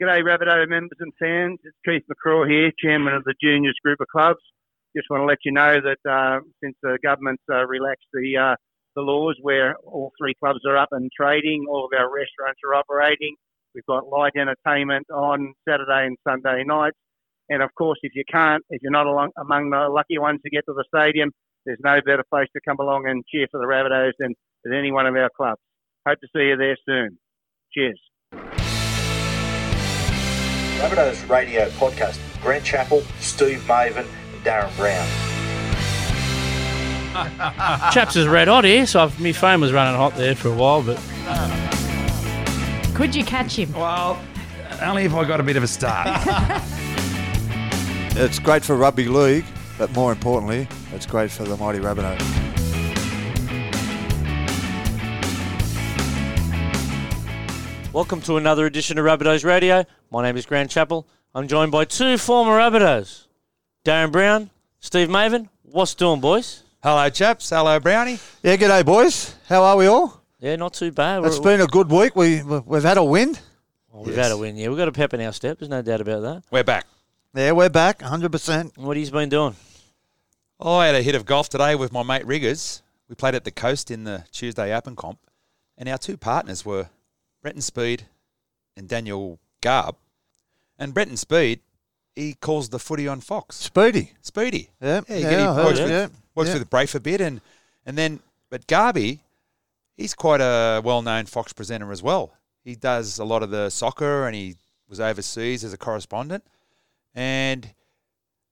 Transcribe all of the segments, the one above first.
G'day, Rabbitoh members and fans. It's Keith McCraw here, chairman of the juniors group of clubs. Just want to let you know that uh, since the government's uh, relaxed the uh, the laws, where all three clubs are up and trading, all of our restaurants are operating. We've got light entertainment on Saturday and Sunday nights, and of course, if you can't, if you're not along, among the lucky ones to get to the stadium, there's no better place to come along and cheer for the Rabbitohs than at any one of our clubs. Hope to see you there soon. Cheers. Rabbitohs Radio Podcast Grant Chappell, Steve Mavin, and Darren Brown. Chaps is red hot here, so I've, my phone was running hot there for a while, but Could you catch him? Well, only if I got a bit of a start. It's great for rugby league, but more importantly, it's great for the mighty Rabbitohs. welcome to another edition of Rabbitohs Radio. My name is Grant Chappell. I'm joined by two former Rabbitohs, Darren Brown, Steve Mavin. What's doing, boys? Hello, chaps. Hello, Brownie. Yeah, g'day, boys. How are we all? Yeah, not too bad. It's We're- been a good week. We we've had a win. well, we've had a win. Yeah, we've got a pep in our step. There's no doubt about that. We're back. Yeah, we're back, 100%. What he's been doing? Oh, I had a hit of golf today with my mate Riggers. We played at the coast in the Tuesday Open Comp, and our two partners were Brenton Speed and Daniel Garb. And Brenton Speed, he calls the footy on Fox. Speedy. Speedy. Yeah, Yeah, yeah, get him. I heard works it, with, yeah, works yeah. with Brafe a bit, and and then but Garby, he's quite a well-known Fox presenter as well. He does a lot of the soccer, and he was overseas as a correspondent, and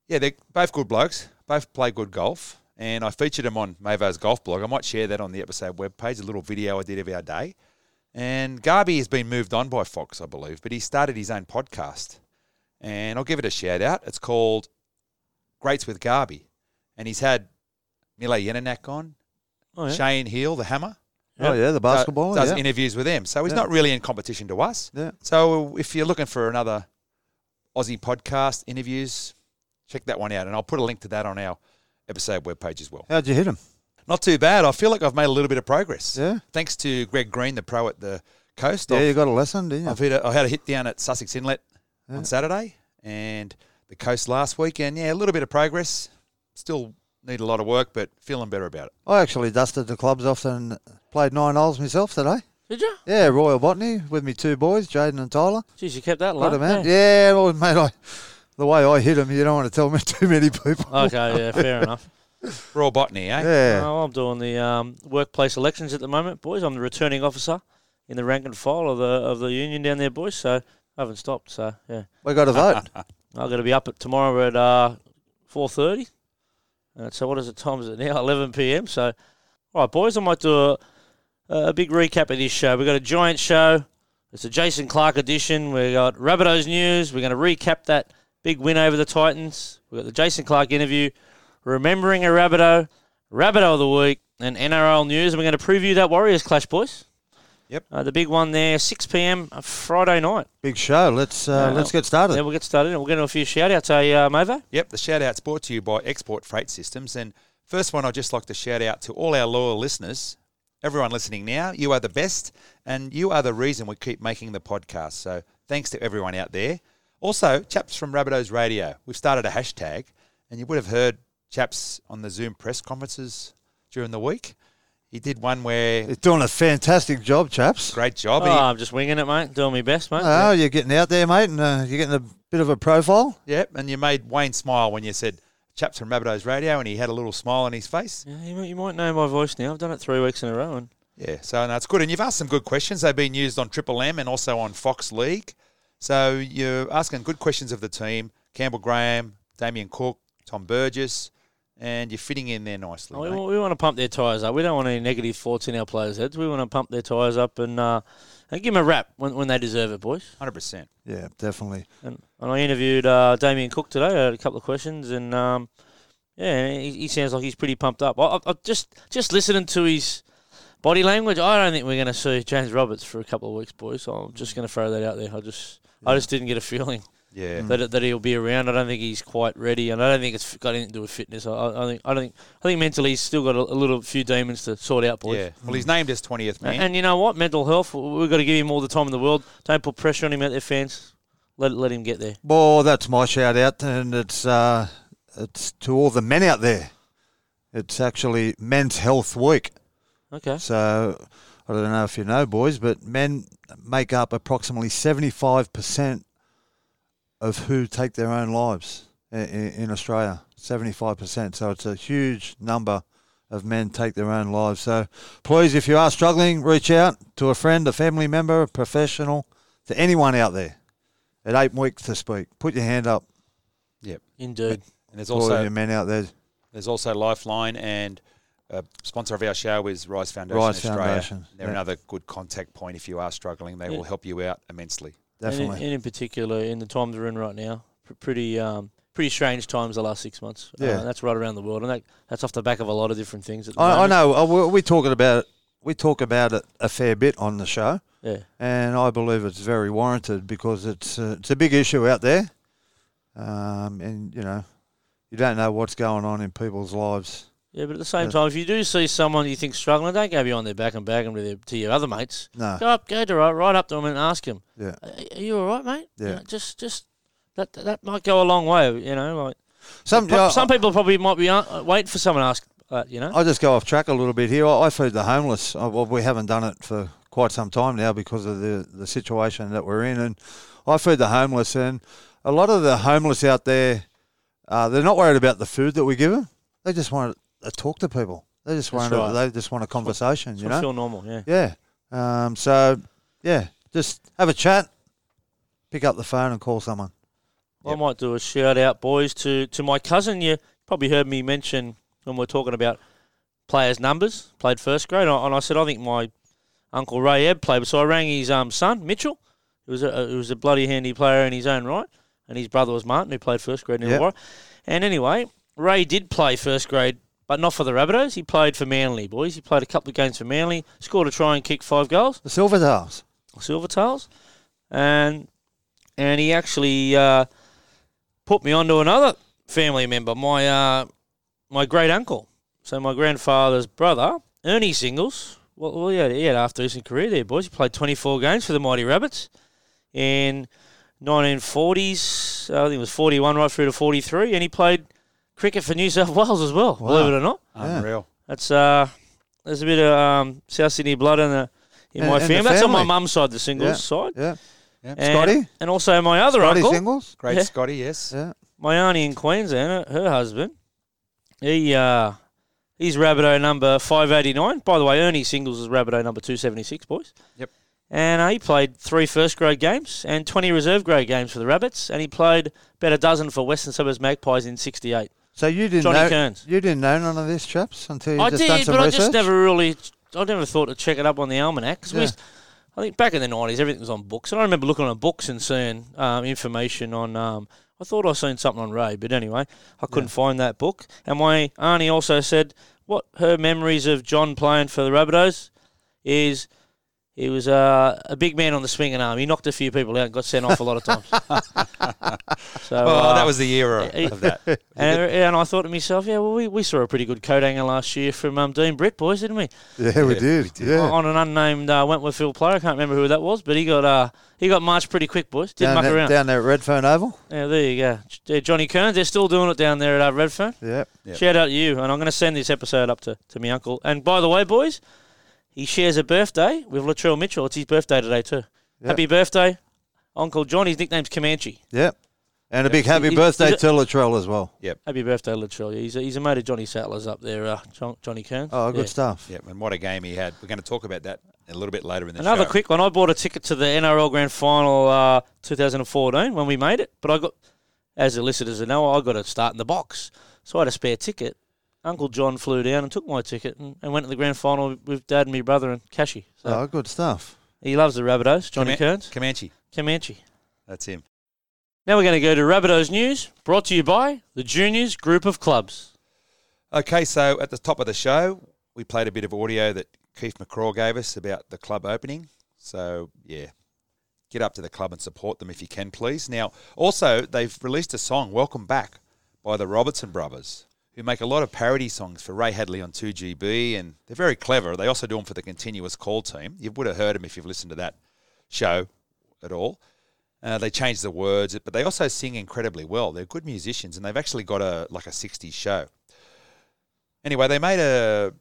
yeah, they're both good blokes. Both play good golf, and I featured him on Mavo's golf blog. I might share that on the episode webpage, a little video I did of our day. And Garby has been moved on by Fox, I believe, but he started his own podcast. And I'll give it a shout out. It's called Greats with Garby. And he's had Mila Jelinek on, Oh, yeah. Shane Heal, the hammer. Oh, yeah, the basketball. Does yeah. interviews with them. So he's Yeah. not really in competition to us. Yeah. So if you're looking for another Aussie podcast interviews, check that one out. And I'll put a link to that on our episode webpage as well. How'd you hit him? Not too bad. I feel like I've made a little bit of progress. Yeah. Thanks to Greg Green, the pro at the coast. Yeah, I've- you got a lesson, didn't you? I've hit a, I had a hit down at Sussex Inlet Yeah. on Saturday and the coast last week. And yeah, a little bit of progress. Still need a lot of work, but feeling better about it. I actually dusted the clubs off and played nine holes myself today. Did you? Yeah, Royal Botany with me two boys, Jaden and Tyler. Jeez, you kept that Got low. him out. Eh? Yeah, well, mate, I, the way I hit him, you don't want to tell me too many people. Okay, yeah, fair enough. Raw botany, eh? Yeah. Oh, I'm doing the um, workplace elections at the moment, boys. I'm the returning officer in the rank and file of the of the union down there, boys. So I haven't stopped. So yeah, We got to vote. I've got to be up at tomorrow at uh, four thirty. Uh, so what is the time? Is it now? Eleven p.m. So all right, boys. I might do a, a big recap of this show. We've got a giant show. It's a Jason Clark edition. We've got Rabbitohs news. We're going to recap that big win over the Titans. We've got the Jason Clark interview. Remembering a Rabbitoh, Rabbitoh of the week, and NRL news. And we're going to preview that Warriors clash, boys. Yep. Uh, the big one there, 6 p.m. Friday night. Big show. Let's uh, Yeah. let's get started. Then we'll get started. and We'll get into a few shout outs, eh, uh, Mavo? Yep, the shout out's brought to you by Export Freight Systems. And first one, I'd just like to shout out to all our loyal listeners. Everyone listening now, you are the best, and you are the reason we keep making the podcast. So thanks to everyone out there. Also, chaps from Rabbitohs Radio, we've started a hashtag, and you would have heard chaps on the Zoom press conferences during the week. He did one where It's doing a fantastic job, chaps. great job. Oh, I'm just winging it, mate. Doing my best, mate. Oh, you're getting out there, mate, and uh, you're getting a bit of a profile. Yep, and you made Wayne smile when you said chaps from Rabbitohs Radio, and he had a little smile on his face. Yeah, you, might, you might know my voice now. I've done it three weeks in a row. And Yeah, so no, it's good. And you've asked some good questions. They've been used on Triple M and also on Fox League. So you're asking good questions of the team. Campbell Graham, Damien Cook, Tom Burgess, and you're fitting in there nicely. Oh, we, want, we want to pump their tyres up. We don't want any negative thoughts in our players' heads. We want to pump their tyres up and uh, and give them a rap when, when they deserve it, boys. 100%. Yeah, definitely. And, and I interviewed uh, Damien Cook today. I had a couple of questions, and um, yeah, he, he sounds like he's pretty pumped up. I, I, I just just listening to his body language, I don't think we're going to see James Roberts for a couple of weeks, boys. So I'm just going to throw that out there. I just I just didn't get a feeling Yeah. that that he'll be around. I don't think he's quite ready, and I don't think it's got anything to do with fitness. I, I think I don't think I think mentally he's still got a, a little few demons to sort out, boys. Yeah. Well, he's named as 20th man. And, and you know what? Mental health, we've got to give him all the time in the world. Don't put pressure on him out there, fans. let let him get there. Well, that's my shout out, and it's uh, it's to all the men out there. It's actually Men's Health Week. Okay. So I don't know if you know, boys, but men make up approximately seventy-five percent of who take their own lives in, in Australia. Seventy-five percent. So it's a huge number of men take their own lives. So please, if you are struggling, reach out to a friend, a family member, a professional, to anyone out there. At eight weeks to speak, put your hand up. Yep. Indeed. And there's also your men out there. There's also Lifeline and a sponsor of our show is Rise Foundation Rise Australia. Foundation, They're yeah. another good contact point if you are struggling. They Yeah. will help you out immensely. And in, Definitely. and in particular, in the times we're in right now, pretty um, pretty strange times the last six months. Yeah. Uh, that's right around the world, and that, that's off the back of a lot of different things. At the I, I know. uh, we- We talking about we talk about it a fair bit on the show, Yeah. and I believe it's very warranted because it's uh, it's a big issue out there, um, and you know, you don't know what's going on in people's lives. Yeah, but at the same Yeah. time, if you do see someone you think struggling, don't go behind their back and bag them to, their, to your other mates. No, Go up, go to right, right up to them and ask them, yeah, "Are you all right, mate?" You Yeah. know, just, just that that might go a long way. You know, like some pro- some people probably might be uh, waiting for someone to ask that. You know, I'll just go off track a little bit here. I, I feed the homeless. Uh, well, we haven't done it for quite some time now because of the, the situation that we're in. And I feed the homeless, and a lot of the homeless out there, uh, they're not worried about the food that we give them. They just want to talk to people. They just want right. they just want a conversation. It's You know? feel normal. Yeah. Yeah. Um, so yeah, just have a chat, pick up the phone, and call someone. I might do a shout out, boys, to, to my cousin. You probably heard me mention when we're talking about players' numbers, played first grade, and I, and I said I think my uncle Ray Ebb played. So I rang his um, son Mitchell, who was a who was a bloody handy player in his own right, and his brother was Martin, who played first grade in Yep. Illawarra. And anyway, Ray did play first grade, but not for the Rabbitohs. He played for Manly, boys. He played a couple of games for Manly, scored a try and kicked five goals. The Silvertails. The Silvertails, and and he actually uh, put me onto another family member, my uh, my great uncle. So my grandfather's brother, Ernie Singles. Well, well he had a half decent career there, boys. He played 24 games for the Mighty Rabbits in 1940s. I think it was 41 right through to 43, and he played cricket for New South Wales as well. Believe it or not. Unreal. That's uh, there's a bit of um, South Sydney blood in the in And- my and the family. That's on my mum's side, the singles Yeah. side. Yeah. And, Scotty? and also my other Scotty uncle, singles. Great Yeah. Scotty, yes. Yeah. my auntie in Queensland, her, her husband. He uh, he's Rabbitoh number five eighty nine. By the way, Ernie Singles is Rabbitoh number two seventy six, boys. Yep. And uh, he played three first grade games and twenty reserve grade games for the Rabbits, and he played about a dozen for Western Suburbs Magpies in sixty eight. So you didn't Johnny know Kearns. you didn't know none of this, chaps, until you I just did, done some but I just never really, I never thought to check it up on the almanac. 'cause we Yeah. used, I think back in the nineties, everything was on books, and I remember looking on books and seeing um, information on. Um, I thought I seen something on Ray, but anyway, I couldn't find that book. And my auntie also said what her memories of John playing for the Rabbitohs is. He was uh, a big man on the swinging arm. He knocked a few people out and got sent off a lot of times. so Oh, uh, that was the era he- of that. and, and I thought to myself, yeah, well, we, we saw a pretty good coat hanger last year from um, Dean Britt, boys, didn't we? yeah, we did. we did. Yeah. On an unnamed uh, Wentworthville player, I can't remember who that was, but he got uh, he got marched pretty quick, boys. Didn't down, muck there, around. down there at Redfern Oval. Yeah, there you go. Yeah, Johnny Kearns, they're still doing it down there at uh, Redfern. Yeah. Yep. Shout out to you, and I'm going to send this episode up to, to my uncle. And by the way, boys, he shares a birthday with Latrell Mitchell. It's his birthday today too. Yep. Happy birthday, Uncle John. His nickname's Comanche. Yep. And a big happy He- birthday he's a- to Latrell as well. Yep. Happy birthday, Latrell. Yeah, he's a, he's a mate of Johnny Sattler's up there, uh, John, Johnny Kearns. Oh, good Yeah. stuff. Yeah, and what a game he had. We're going to talk about that a little bit later in the Another show. quick one. I bought a ticket to the NRL Grand Final uh, 2014 when we made it, but I got, as the listeners know, I got to start in the box. So I had a spare ticket. Uncle John flew down and took my ticket and, and went to the grand final with Dad and me brother and Cashy. So Oh, good stuff. he loves the Rabbitohs, Johnny Coman- Kearns, Comanche. Comanche. That's him. Now we're going to go to Rabbitohs news, brought to you by the Juniors Group of Clubs. Okay, so at the top of the show, we played a bit of audio that Keith McCraw gave us about the club opening. So, yeah, get up to the club and support them if you can, please. Now, also, they've released a song, Welcome Back, by the Robertson Brothers, who make a lot of parody songs for Ray Hadley on 2GB, and they're very clever. They also do them for the Continuous Call team. You would have heard them if you've listened to that show at all. Uh, they change the words, but they also sing incredibly well. They're good musicians, and they've actually got a like a '60s show. Anyway, they made a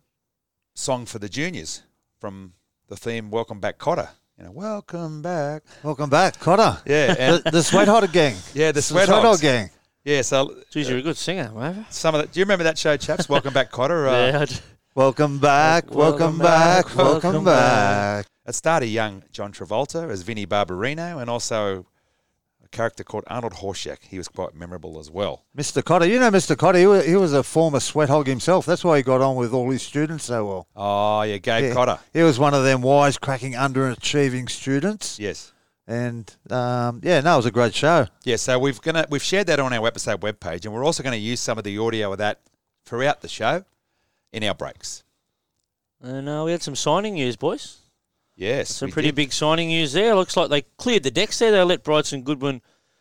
song for the juniors from the theme "Welcome Back, Kotter." You know, welcome back. Welcome back, Kotter. Yeah, The, the Sweat Hot gang. yeah, the The Sweat Sweat Hot Hogs. gang. Yeah, so Geez, you're a good singer, mate. some of the, do you remember that show, chaps? Welcome back, Kotter. Uh, yeah, I d- Welcome back, welcome, Welcome back, back, welcome, welcome back. It starred a young John Travolta as Vinnie Barbarino, and also a character called Arnold Horshack. He was quite memorable as well. Mr. Kotter, you know Mr. Kotter, he was, he was a former sweat hog himself. That's why he got on with all his students so well. Oh, yeah, Gabe Yeah. Kotter. He was one of them wise, cracking, underachieving students. Yes. And um, yeah, no, it was a great show. Yeah, so we've gonna we've shared that on our episode webpage, and we're also going to use some of the audio of that throughout the show in our breaks. and uh, we had some signing news, boys. Yes, Some we pretty did. big signing news there. Looks like they cleared the decks there. They let Bryson Goodwin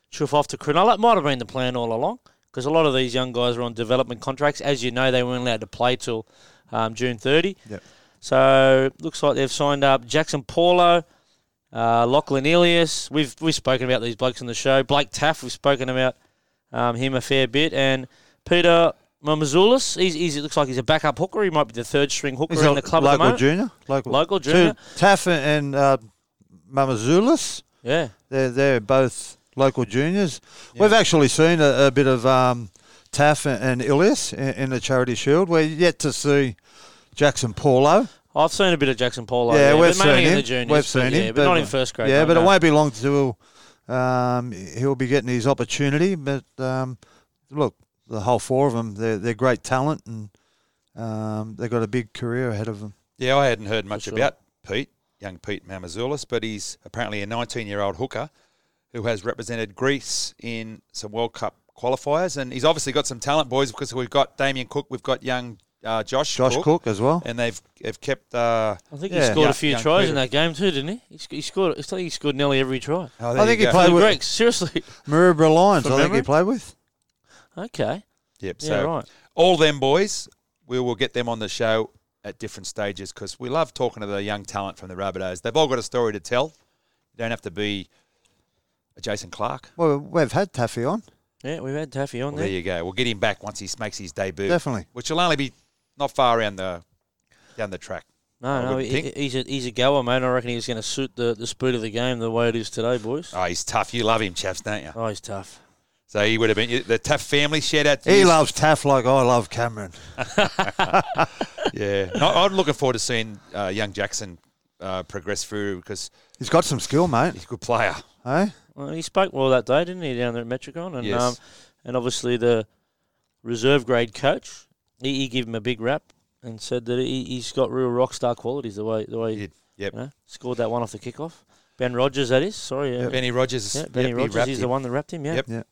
chuff off to Cronulla. It might have been the plan all along because a lot of these young guys are on development contracts. As you know, they weren't allowed to play till um, June 30. Yep. So looks like they've signed up Jaxson Paulo, uh, Lachlan Ilias. We've we've spoken about these blokes on the show. Blake Taff, we've spoken about um, him a fair bit, and Peter Mamouzelos. He's, he's it looks like he's a backup hooker. He might be the third string hooker He's in the club at the local junior. Local, Local junior. Taff and uh, Mamouzelos, Yeah. they're, they're both local juniors. We've actually seen a, a bit of um, Taff and, and Ilias in, in the Charity Shield. We're yet to see Jaxson Paulo. I've seen a bit of Jaxson Paulo. yeah, yeah, we've but mainly seen in him. the juniors. we've but seen yeah, him, but, not in first grade. Yeah, no, but no. it won't be long till um, he'll be getting his opportunity. But um, look, the whole four of them, they're, they're great talent and um, they've got a big career ahead of them. Yeah, I hadn't heard much sure. about Pete, young Pete Mamouzelos, but he's apparently a 19-year-old hooker who has represented Greece in some World Cup qualifiers, and he's obviously got some talent, boys, because we've got Damien Cook, we've got young uh, Josh, Josh Cook, as well. and they've have kept. Uh, I think he scored Young- a few tries Peter. in that game too, didn't he? He, sc- he scored. I think he scored nearly every try. oh, I think he go. played the with- Greeks, seriously. Maroubra Lions, From I think he played with. Okay. Yep. Yeah, So right. all them boys, we will get them on the show at different stages because we love talking to the young talent from the Rabbitohs. They've all got a story to tell. You don't have to be a Jason Clark. Well, we've had Taffy on, Yeah, we've had Taffy on Well, there there. you go. We'll get him back once he makes his debut, definitely. which will only be not far around the down the track. I No, no, he, he's a he's a goer, mate. I reckon he's going to suit the, the speed of the game the way it is today, boys. Oh, he's tough. You love him, chaps, don't you? Oh, he's tough. So he would have been the tough family. Shout out to He you. loves Taff like I love Cameron. Yeah, no, I'm looking forward to seeing uh, young Jackson uh, progress through because He's got some skill, mate. he's a good player. Hey, Well, he spoke well that day, didn't he, down there at Metricon? And Yes. um, and obviously the reserve grade coach, he, he gave him a big rap and said that he, he's got real rock star qualities. The way the way He- Yep. you know, scored that one off the kickoff. Ben Rogers, that is. Sorry, yeah, Benny Rogers. yeah Benny he Rogers. wrapped He's him. the one that wrapped him. Yeah. Yep. yeah.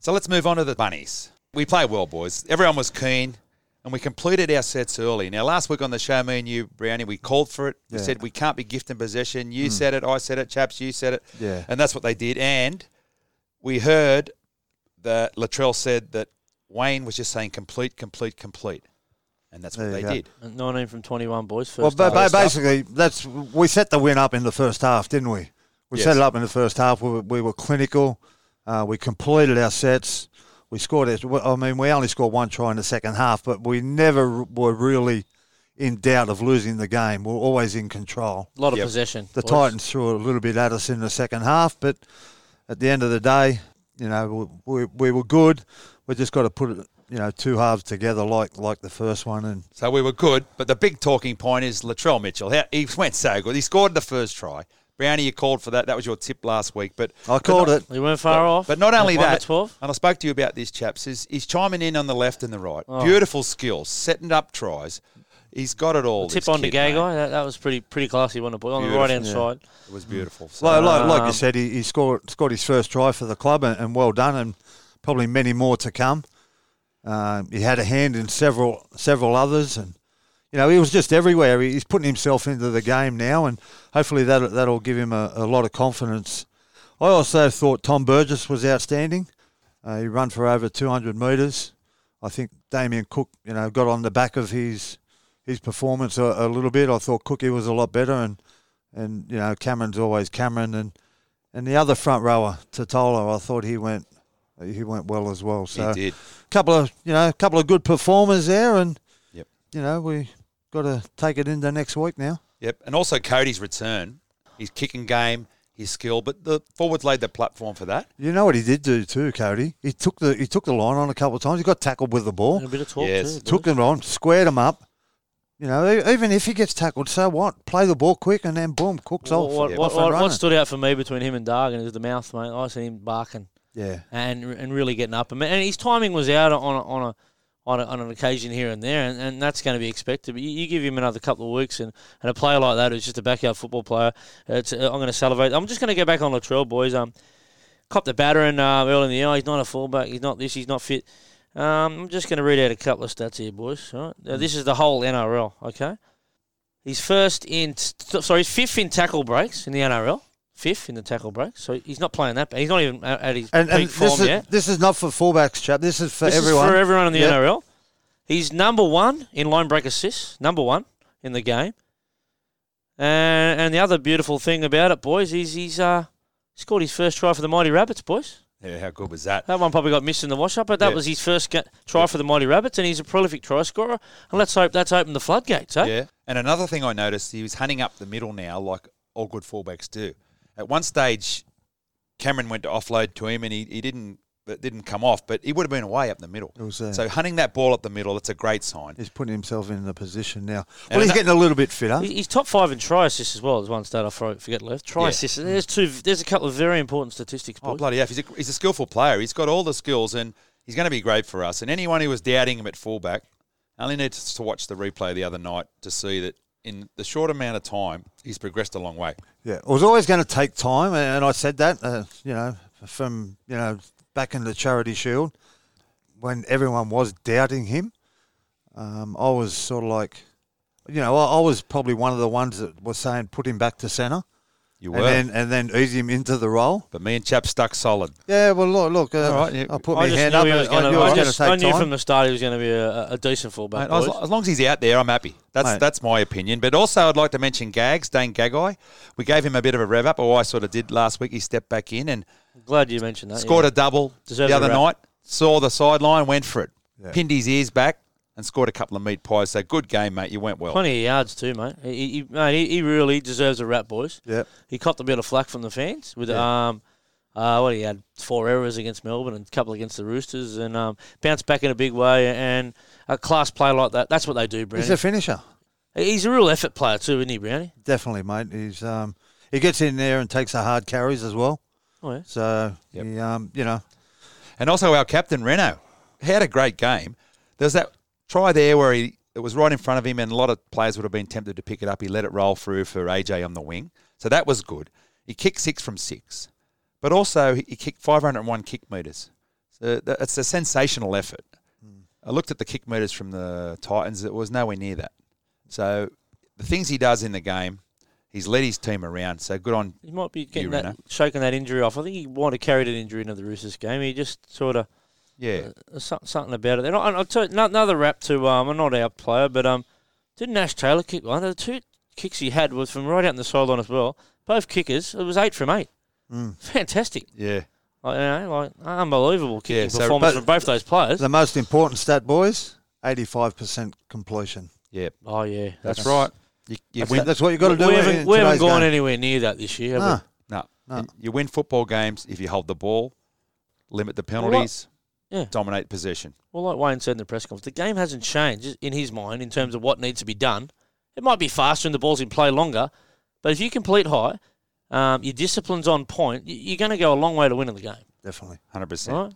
So let's move on to the bunnies. We played well, boys. Everyone was keen, and we completed our sets early. Now, last week on the show, me and you, Brownie, we called for it. We Yeah. said we can't be gift in possession. You mm. said it, I said it, chaps, you said it, Yeah. and that's what they did. And we heard that Latrell said that Wayne was just saying complete, complete, complete, and that's what There they did. 19 from 21 boys. First Well, half. basically, that's we set the win up in the first half, didn't we? We Yes. set it up in the first half. We were, we were clinical. Uh, we completed our sets. We scored it. I mean, we only scored one try in the second half, but we never were really in doubt of losing the game. We're always in control. a lot of Yep. possession. The boys. Titans threw a little bit at us in the second half, but at the end of the day, you know, we, we were good. We just got to put it, you know, two halves together like like the first one, and So we were good, but the big talking point is Latrell Mitchell. How, he went so good. He scored the first try. Brownie, you called for that. That was your tip last week. But I called it. We weren't far but, off. But not only that, 12. and I spoke to you about this, chaps, is he's chiming in on the left and the right. Oh. Beautiful skills, setting up tries. He's got it all. Tip on the kid, gay mate. guy. That, that was pretty pretty classy one to put on the right hand Yeah. side. It was beautiful. So, Like, like, like you Um, said, he, he scored scored his first try for the club, and, and well done, and probably many more to come. Um, he had a hand in several several others, and you know he was just everywhere. He- He's putting himself into the game now, and hopefully that that'll give him a, a lot of confidence. I also thought Tom Burgess was outstanding. Uh, he ran for over 200 metres. I think Damien Cook, you know, got on the back of his his performance a, a little bit. I thought Cookie was a lot better, and and you know Cameron's always Cameron, and and the other front rower, Tatola, I thought he went he went well as well. So he did. couple of you know, a couple of good performers there, and Yep. you know we got to take it into next week now. Yep. And also Cody's return, his kicking game, his skill, but the forwards laid the platform for that. You know what he did do too, Cody? He took the he took the line on a couple of times. He got tackled with the ball, And a bit of talk Yes. too. took him on, squared him up. You know, e- even if he gets tackled, so what? Play the ball quick and then boom, cooks Well, off. what, Yeah. what, off what, what stood out for me between him and Dargan is the mouth, mate. I seen him barking Yeah, and and really getting up. And his timing was out on a, on a on, a, on an occasion here and there, and, and that's going to be expected. But you, you give him another couple of weeks, and, and a player like that who's just a backyard football player, it's, uh, I'm going to salivate. I'm just going to go back on Latrell, boys. Um, copped the battering uh, early in the year. He's not a fullback. He's not this. He's not fit. Um, I'm just going to read out a couple of stats here, boys. All right? Now, this is the whole NRL. Okay, he's first in. Sorry, he's fifth in tackle breaks in the NRL. Fifth in the tackle break. So he's not playing that. bad. He's not even at at his and, and peak form this is yet. this is not for fullbacks, chap. This is for This everyone. is for everyone in the Yep. NRL. He's number one in line break assists, number one in the game. And and the other beautiful thing about it, boys, is he's uh scored his first try for the Mighty Rabbits, boys. Yeah, how good was that? That one probably got missed in the wash up, but that Yeah. was his first ga- try for the Mighty Rabbits, and he's a prolific try scorer. And let's hope that's opened the floodgates, eh? Yeah. And another thing I noticed, he was hunting up the middle now, like all good fullbacks do. At one stage, Cameron went to offload to him, and he, he didn't it didn't come off, but he would have been away up the middle. Was, uh, so hunting that ball up the middle, that's a great sign. He's putting himself in the position now. And Well, he's ano- getting a little bit fitter. He's top five in try assists as well. There's one stat I for- forget left. Try Yeah. assists. There's two. There's a couple of very important statistics, Oh bloody hell! He's a, he's a skillful player. He's got all the skills, and he's going to be great for us. And anyone who was doubting him at fullback, only needs to watch the replay the other night to see that in the short amount of time, he's progressed a long way. Yeah, it was always going to take time, and I said that, uh, you know, from you know back in the Charity Shield when everyone was doubting him. Um, I was sort of like, you know, I, I was probably one of the ones that was saying put him back to centre, You were, and then and then ease him into the role. but me and Chap stuck solid. Yeah, well, look, look uh, All right, yeah. I put I my just hand up. was I going knew to. it was I, going to just, I knew time. from the start he was going to be a, a decent fullback. Mate, as, as long as he's out there, I'm happy. That's Mate. that's my opinion. But also, I'd like to mention Gags, Dane Gagai. We gave him a bit of a rev up, or I sort of did last week. He stepped back in and Glad you mentioned that. scored yeah. a double Deserves the other night. Saw the sideline, went for it, Yeah. pinned his ears back, and scored a couple of meat pies. So good game, mate. You went well. Plenty of yards too, mate. He, he, mate, he, he really deserves a rap, boys. Yep. He copped a bit of flack from the fans with Yeah. um, uh, what he had four errors against Melbourne and a couple against the Roosters, and um, bounced back in a big way. And a class play like that, that's what they do, Brownie. He's a finisher, He's a real effort player too, isn't he, Brownie? definitely, mate. He's um, he gets in there and takes the hard carries as well. Oh yeah. So Yep. he, um, you know, And also our captain Reno he had a great game. There's that try there where he it was right in front of him, and a lot of players would have been tempted to pick it up. He let it roll through for AJ on the wing, so that was good. He kicked six from six, but also he he kicked 501 kick meters. So that, it's a sensational effort. Hmm. I looked at the kick meters from the Titans; it was nowhere near that. So the things he does in the game, he's led his team around. So good on He might be getting You, that, shaking that injury off. I think he might have carried an injury into the Roosters game. He just sort of yeah. uh, something about it. And I, I'll tell you, another rap to um, I'm not our player, but um, didn't Nash Taylor kick one? Of the two kicks he had was from right out in the sideline as well. Both kickers, it was eight from eight. Mm. Fantastic, Yeah, like, you know, like unbelievable kicking Yeah, so- performance from both those players. the most important stat, boys, eighty-five percent completion. yeah, oh yeah, that's, right. You, you That's, win, that's what you've got to do. we haven't, we haven't gone game. anywhere near that this year. Have Nah. No, No. You win football games if you hold the ball, limit the penalties, Yeah. dominate possession. Well, like Wayne said in the press conference, the game hasn't changed in his mind in terms of what needs to be done. It might be faster and the ball's in play longer, but if you complete high, um, your discipline's on point, you're going to go a long way to winning the game. Definitely. Hundred percent. Right?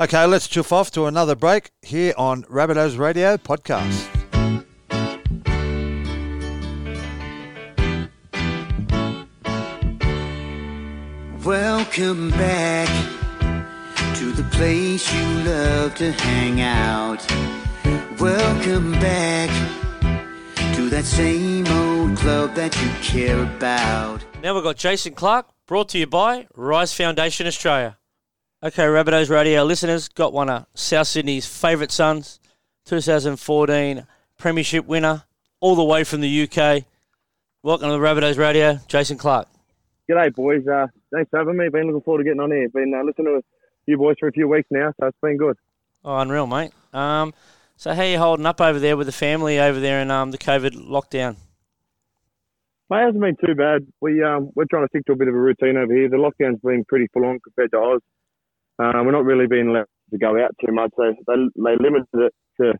Okay, let's chuff off to another break here on Rabbitohs Radio podcast. Welcome back to the place you love to hang out. Welcome back to that same old club that you care about. Now we've got Jason Clark, brought to you by Rise Foundation Australia. Okay, Rabbitohs Radio listeners, got one of South Sydney's favourite sons, 2014 Premiership winner, all the way from the UK. Welcome to the Rabbitohs Radio, Jason Clark. G'day, boys. Uh, Thanks for having me. Been looking forward to getting on here. Been uh, listening to you boys for a few weeks now, so it's been good. Oh, unreal, mate. Um, so how are you holding up over there with the family over there in um, the COVID lockdown? Mate, it hasn't been too bad. We um, we're trying to stick to a bit of a routine over here. The lockdown's been pretty full on compared to Oz. Uh, we're not really being allowed to go out too much. So they they limited it to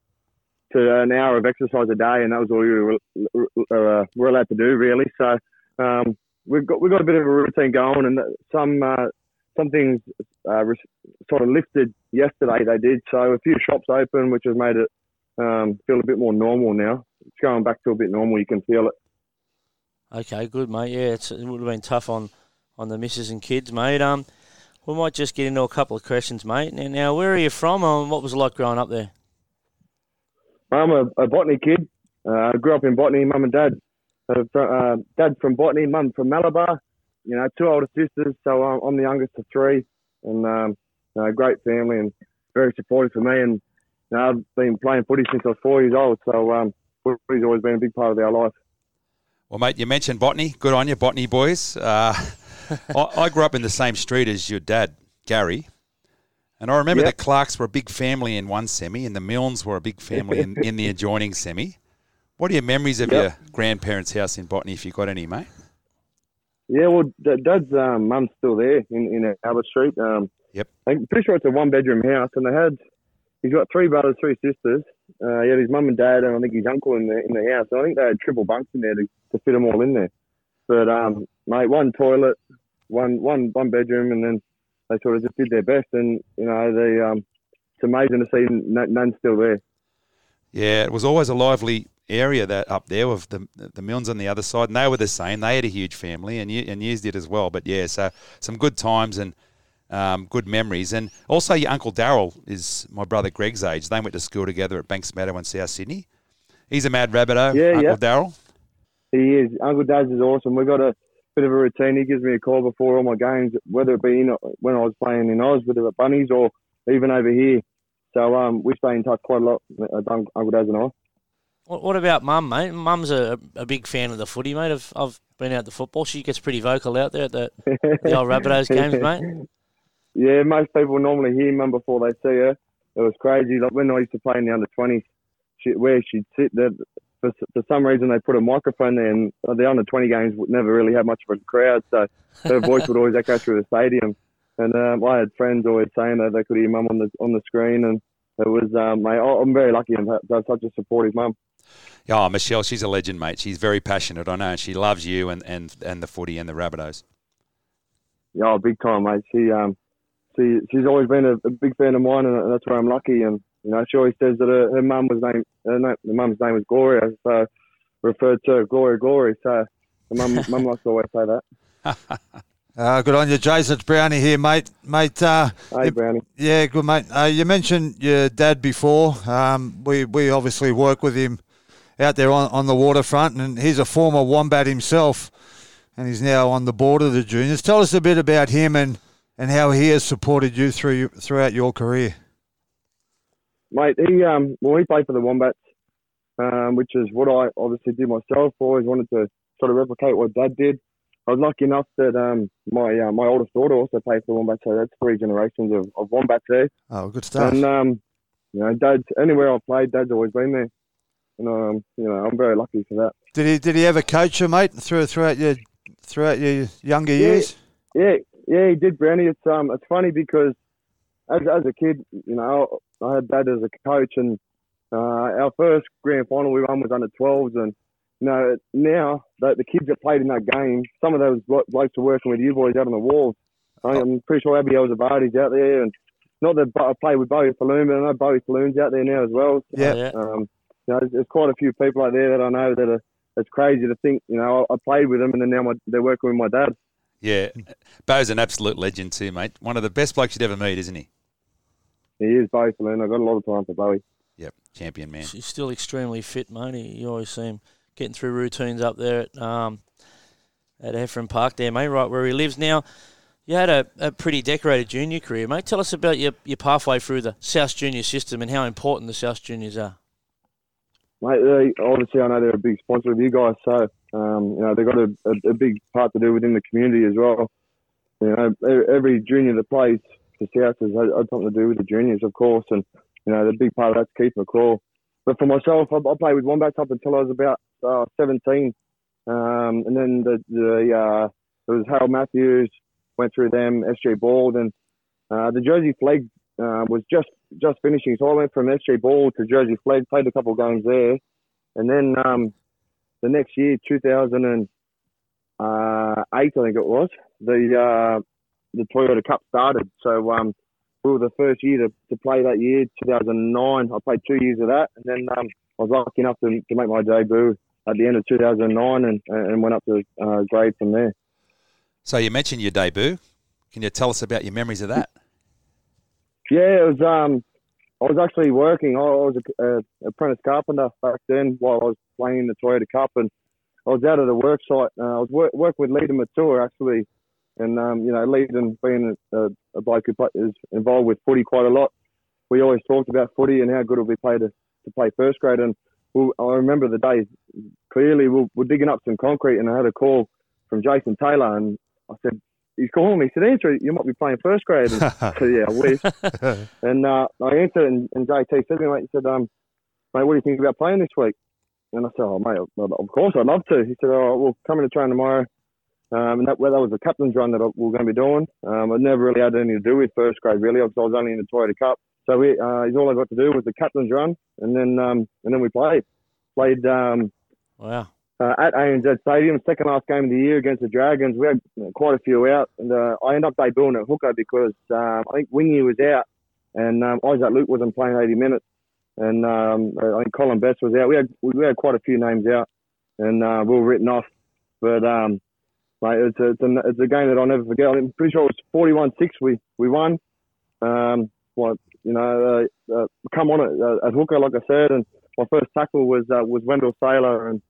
to an hour of exercise a day, and that was all we were, uh, were allowed to do really. So um, we've got we've got a bit of a routine going, and some uh, some things uh, sort of lifted yesterday. They did so a few shops open, which has made it um, feel a bit more normal now. It's going back to a bit normal. You can feel it. Okay, good, mate. Yeah, it would have been tough on, on the missus and kids, mate. Um, we might just get into a couple of questions, mate. Now, now where are you from, and what was it like growing up there? I'm a, a botany kid. Uh, I grew up in botany, mum and dad. Uh, uh, dad from botany, mum from Malabar. You know, two older sisters, so I'm, I'm the youngest of three, and um, you know, great family and very supportive for me. And you know, I've been playing footy since I was four years old, so um, footy's always been a big part of our life. Well, mate, you mentioned botany. Good on you, botany boys. Uh, I, I, grew up in the same street as your dad, Gary. And I remember yep. the Clarks were a big family in one semi, and the Milnes were a big family in, in the adjoining semi. What are your memories of yep. your grandparents' house in Botany, if you've got any, mate? Yeah, well, Dad's um, mum's still there in, in Albert Street. Um, yep. I'm pretty sure it's a one bedroom house, and they had, he's got three brothers, three sisters. Uh, he had his mum and dad, and I think his uncle in the in the house. So I think they had triple bunks in there to, to fit them all in there. But um, mate, one toilet, one one one bedroom, and then they sort of just did their best. And you know, the um, it's amazing to see none still there. Yeah, it was always a lively area that up there with the the Milnes on the other side, and they were the same. They had a huge family, and you and yours did as well. But yeah, so some good times and um, good memories. And also, your uncle Daryl is my brother Greg's age. They went to school together at Banks Meadow in South Sydney. He's a mad Rabbitoh, yeah, Uncle yeah. Daryl. He is. Uncle Daz is awesome. We've got a bit of a routine. He gives me a call before all my games, whether it be in, when I was playing in Oz, whether it Bunnies or even over here. So um, we stay in touch quite a lot, uh, Uncle Daz and I. What, about mum, mate? Mum's a, a big fan of the footy, mate. I've, I've been out to football. She gets pretty vocal out there at the, the old Rabbitohs games, mate. Yeah, most people normally hear mum before they see her. It was crazy. Like when I used to play in the under 20s, she, where she'd sit, there, for, for some reason they put a microphone there, and the under 20 games would never really have much of a crowd, so her voice would always echo through the stadium. And um, I had friends always saying that they could hear mum on the on the screen, and it was um, mate, I'm very lucky to have such a supportive mum. Oh, Michelle, she's a legend, mate. She's very passionate, I know, and she loves you and, and, and the footy and the Rabbitohs. Yeah, big time, mate. She um, she she's always been a, a big fan of mine, and that's why I'm lucky. And you know, she always says that her, her mum was named her, name, her mum's name was Gloria, so referred to Gloria Glory. So mum mum likes to always say that. Uh, good on you, Jason. It's Brownie here, mate. Mate, uh, hey, Brownie. Yeah, good, mate. Uh, you mentioned your dad before. Um, we we obviously work with him out there on, on the waterfront, and he's a former Wombat himself, and he's now on the board of the juniors. Tell us a bit about him and, and how he has supported you through throughout your career. Mate, he um, well, he played for the Wombats, um, which is what I obviously did myself. I always wanted to sort of replicate what Dad did. I was lucky enough that um, my uh, my oldest daughter also played for the Wombats, so that's three generations of, of Wombats there. Oh, good stuff. And um, you know, Dad's anywhere I've played, Dad's always been there and um, you know, I'm very lucky for that. Did he did he ever coach you, mate, through throughout your throughout your younger yeah, years? Yeah, yeah, he did, Brownie. It's um, it's funny because as as a kid, you know, I had dad as a coach, and uh, our first grand final we won was under 12s, and you know, now the, the kids that played in that game, some of those blokes are working with you boys out on the walls. I'm pretty sure Abiel Zabadi's out there, and not that I play with Bowie Falloon, but I know Bowie Falloon's out there now as well. Yeah. yeah. Um, you know, there's, there's, quite a few people out there that I know that are. It's crazy to think, you know, I, I played with them and then now my, they're working with my dad. Yeah, Bo's an absolute legend too, mate. One of the best blokes you'd ever meet, isn't he? He is, Bowie Falloon. I've got a lot of time for Bowie. Yep, champion man. He's still extremely fit, mate. You always see him getting through routines up there at um, at Heffron Park there, mate, right where he lives now. You had a, a pretty decorated junior career, mate. Tell us about your, your pathway through the South Junior system and how important the South Juniors are mate, they, obviously I know they're a big sponsor of you guys, so um, you know they've got a, a, a, big part to do within the community as well. you know, every junior that plays for South has had, something to do with the juniors, of course, and you know, the big part of that's Keith McCraw. But for myself, I, I played with Wombats up until I was about uh, 17, um, and then the the uh, it was Harold Matthews went through them, SG Ball, and uh, the Jersey Flegg uh, was just just finishing. So I went from SG Ball to Jersey Flegg, played a couple of games there, and then um, the next year, 2008, I think it was, the uh, the Toyota Cup started. So um, we were the first year to, to play that year, 2009. I played two years of that, and then um, I was lucky enough to, to make my debut at the end of 2009 and, and went up to uh, grade from there. So you mentioned your debut. Can you tell us about your memories of that? Yeah, it was. Um, I was actually working. I was a, a apprentice carpenter back then while I was playing in the Toyota Cup, and I was out at a work site. Uh, I was work, working with Leadon Matua actually, and um, you know, Leadon being a, a bloke who play, is involved with footy quite a lot. We always talked about footy and how good it would be play to, to play first grade. And we I remember the day clearly. We we're digging up some concrete, and I had a call from Jason Taylor, and I said, he's calling me. He said, it. You might be playing first grade. And I said, yeah, I wish. and uh, I answered, and, and JT said to me, mate, he said, um, mate, what do you think about playing this week? And I said, oh, mate, of course I'd love to. He said, oh, we'll come in to train tomorrow. Um, and that, well, that was the captain's run that I, we were going to be doing. Um, I never really had anything to do with first grade, really, because I was only in the Toyota Cup. So we, uh, all I got to do was the captain's run, and then um, and then we played. Played um, Wow. Uh, at ANZ Stadium, second last game of the year against the Dragons. We had quite a few out, and uh, I ended up debuting at hooker because um, I think Wingy was out, and um, Isaac Luke wasn't playing 80 minutes, and um, I think Colin Best was out. We had we had quite a few names out, and uh, we were written off. But um, mate, it's a, it's, a, it's a game that I'll never forget. I'm pretty sure it was 41-6 we we won. Um, what you know, uh, uh, come on at, uh, at hooker, like I said, and my first tackle was uh, was Wendell Sailor, and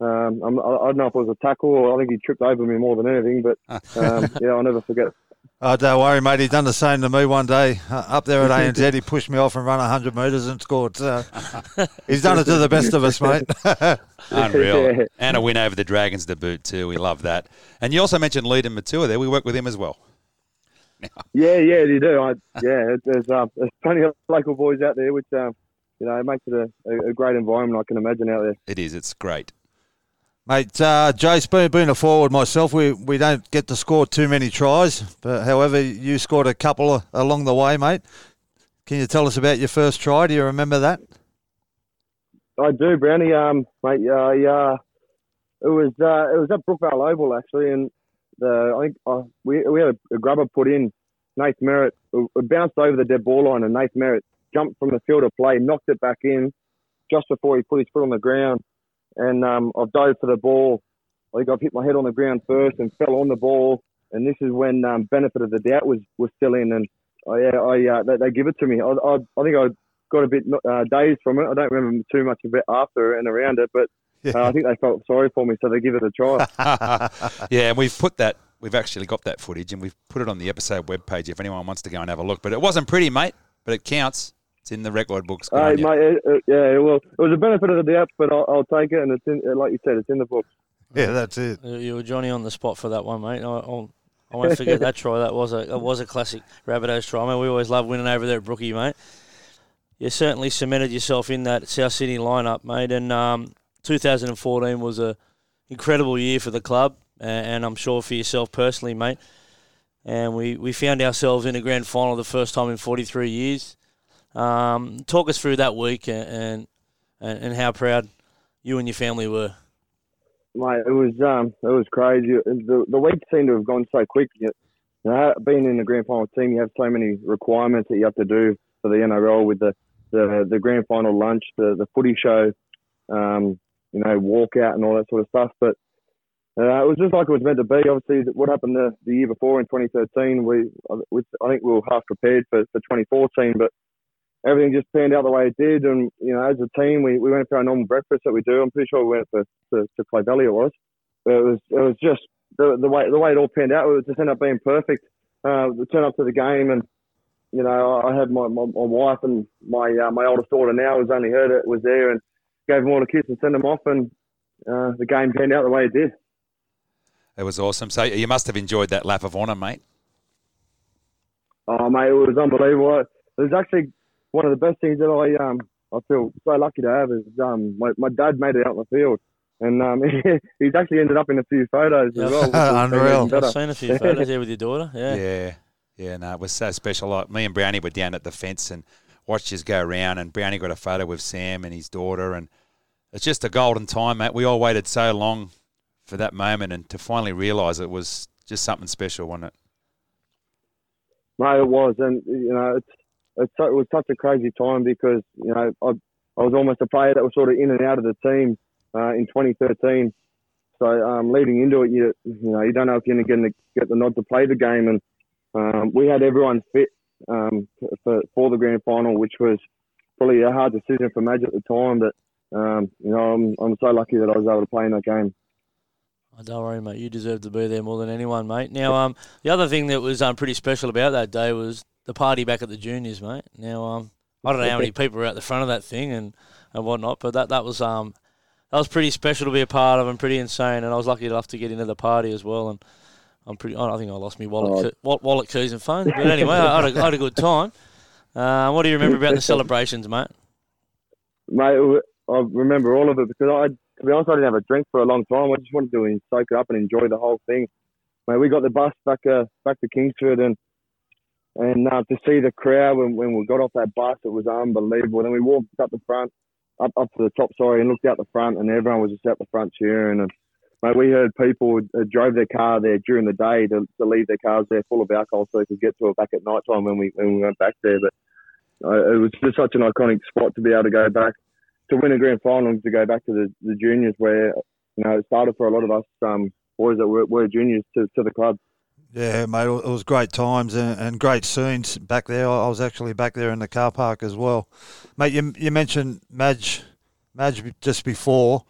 um, I'm, I I don't know if it was a tackle or I think he tripped over me more than anything, but um, yeah, I'll never forget. Oh, don't worry, mate. He done the same to me one day uh, up there at ANZ. He pushed me off and ran 100 metres and scored. So he's done it to the best of us, mate. Unreal. Yeah. And a win over the Dragons to boot, too. We love that. And you also mentioned Leadon Matua there. We work with him as well. Yeah, yeah, you do. I, yeah, there's uh, there's plenty of local boys out there, which um, you know it makes it a, a, a great environment. I can imagine out there. It is. It's great. Mate, uh, Jace, being, being a forward myself, we, we don't get to score too many tries. But however, you scored a couple along the way, mate. Can you tell us about your first try? Do you remember that? I do, Brownie. Um, mate, uh, yeah, it was uh, it was at Brookvale Oval actually, and the I think uh, we we had a, a grubber put in. Nath Merritt it bounced over the dead ball line, and Nath Merritt jumped from the field of play, knocked it back in just before he put his foot on the ground, and um, I've dove for the ball. I think I've hit my head on the ground first and fell on the ball, and this is when um, benefit of the doubt was was still in, and I, yeah, I uh, they, they give it to me. I, I, I think I got a bit uh, dazed from it. I don't remember too much of it after and around it, but uh, I think they felt sorry for me, so they give it a try. yeah, and we've put that. We've actually got that footage, and we've put it on the episode webpage if anyone wants to go and have a look. But it wasn't pretty, mate. But it counts. It's in the record books. Good Hey, on you. mate, it, it, yeah, well, it was a benefit of the doubt, but I'll, I'll take it, and it's in, like you said, it's in the books. Yeah, that's it. You- You were Johnny on the spot for that one, mate. I, I'll, I won't forget that try. That was a that was a classic Rabbitohs try. I mean, we always love winning over there at Brookie, mate. You certainly cemented yourself in that South Sydney lineup, mate. And um, 2014 was a incredible year for the club, a- and I'm sure for yourself personally, mate. And we, we found ourselves in a grand final the first time in 43 years. Um, talk us through that week and, and and how proud you and your family were. Mate, it was um, it was crazy. The the week seemed to have gone so quick. You know, being in the grand final team, you have so many requirements that you have to do for the NRL with the the, the grand final lunch, the the footy show, um, you know, walkout and all that sort of stuff. But uh, it was just like it was meant to be. Obviously, what happened the, the year before in 2013, we, we I think we were half prepared for, for 2014, but everything just panned out the way it did. And you know, as a team, we, we went for our normal breakfast that we do. I'm pretty sure we went for to, to Clay Valley. It was. But it was it was just the, the way the way it all panned out. It just ended up being perfect. Uh, we turned up to the game, and you know, I had my, my, my wife and my uh, my oldest daughter now was only her that was there, and gave them all a kiss and sent them off, and uh, the game panned out the way it did. It was awesome. So you must have enjoyed that lap of honour, mate. Oh mate, it was unbelievable. It was actually one of the best things that I um I feel so lucky to have is um my, my dad made it out in the field. And um, he's actually ended up in a few photos as well. Unreal. I've seen a few photos there with your daughter. Yeah. Yeah. Yeah, no, it was so special. Like me and Brownie were down at the fence and watched us go around, and Brownie got a photo with Sam and his daughter, and it's just a golden time, mate. We all waited so long for that moment, and to finally realise it was just something special, wasn't it? Mate, it was, and you know, it's, it's so, it was such a crazy time because you know I, I was almost a player that was sort of in and out of the team uh, in 2013. So um, leading into it, you you know you don't know if you're going to get the nod to play the game, and um, we had everyone fit um, for for the grand final, which was probably a hard decision for Madge at the time. But um, you know, I'm I'm so lucky that I was able to play in that game. Oh, don't worry, mate. You deserve to be there more than anyone, mate. Now, um, the other thing that was um, pretty special about that day was the party back at the juniors, mate. Now, um, I don't know how many people were at the front of that thing and, and whatnot, but that, that was um that was pretty special to be a part of and pretty insane. And I was lucky enough to get into the party as well. And I'm pretty. I think I lost my wallet, wa- wallet keys, and phone. But anyway, I had a, I had a good time. Uh, what do you remember about the celebrations, mate? mate. I remember all of it because I, to be honest, I didn't have a drink for a long time. I just wanted to soak it up and enjoy the whole thing. Mate, we got the bus back, uh, back to Kingsford, and and uh, to see the crowd when, when we got off that bus, it was unbelievable. Then we walked up the front, up up to the top, sorry, and looked out the front, and everyone was just out the front cheering. And mate, we heard people uh, drove their car there during the day to, to leave their cars there full of alcohol so they could get to it back at night time when we when we went back there. But uh, it was just such an iconic spot to be able to go back to win a grand final and to go back to the, the juniors where you know it started for a lot of us um, boys that were, were juniors to, to the club. Yeah, mate, it was great times and, and great scenes back there. I was actually back there in the car park as well, mate. You, you mentioned Madge, Madge just before,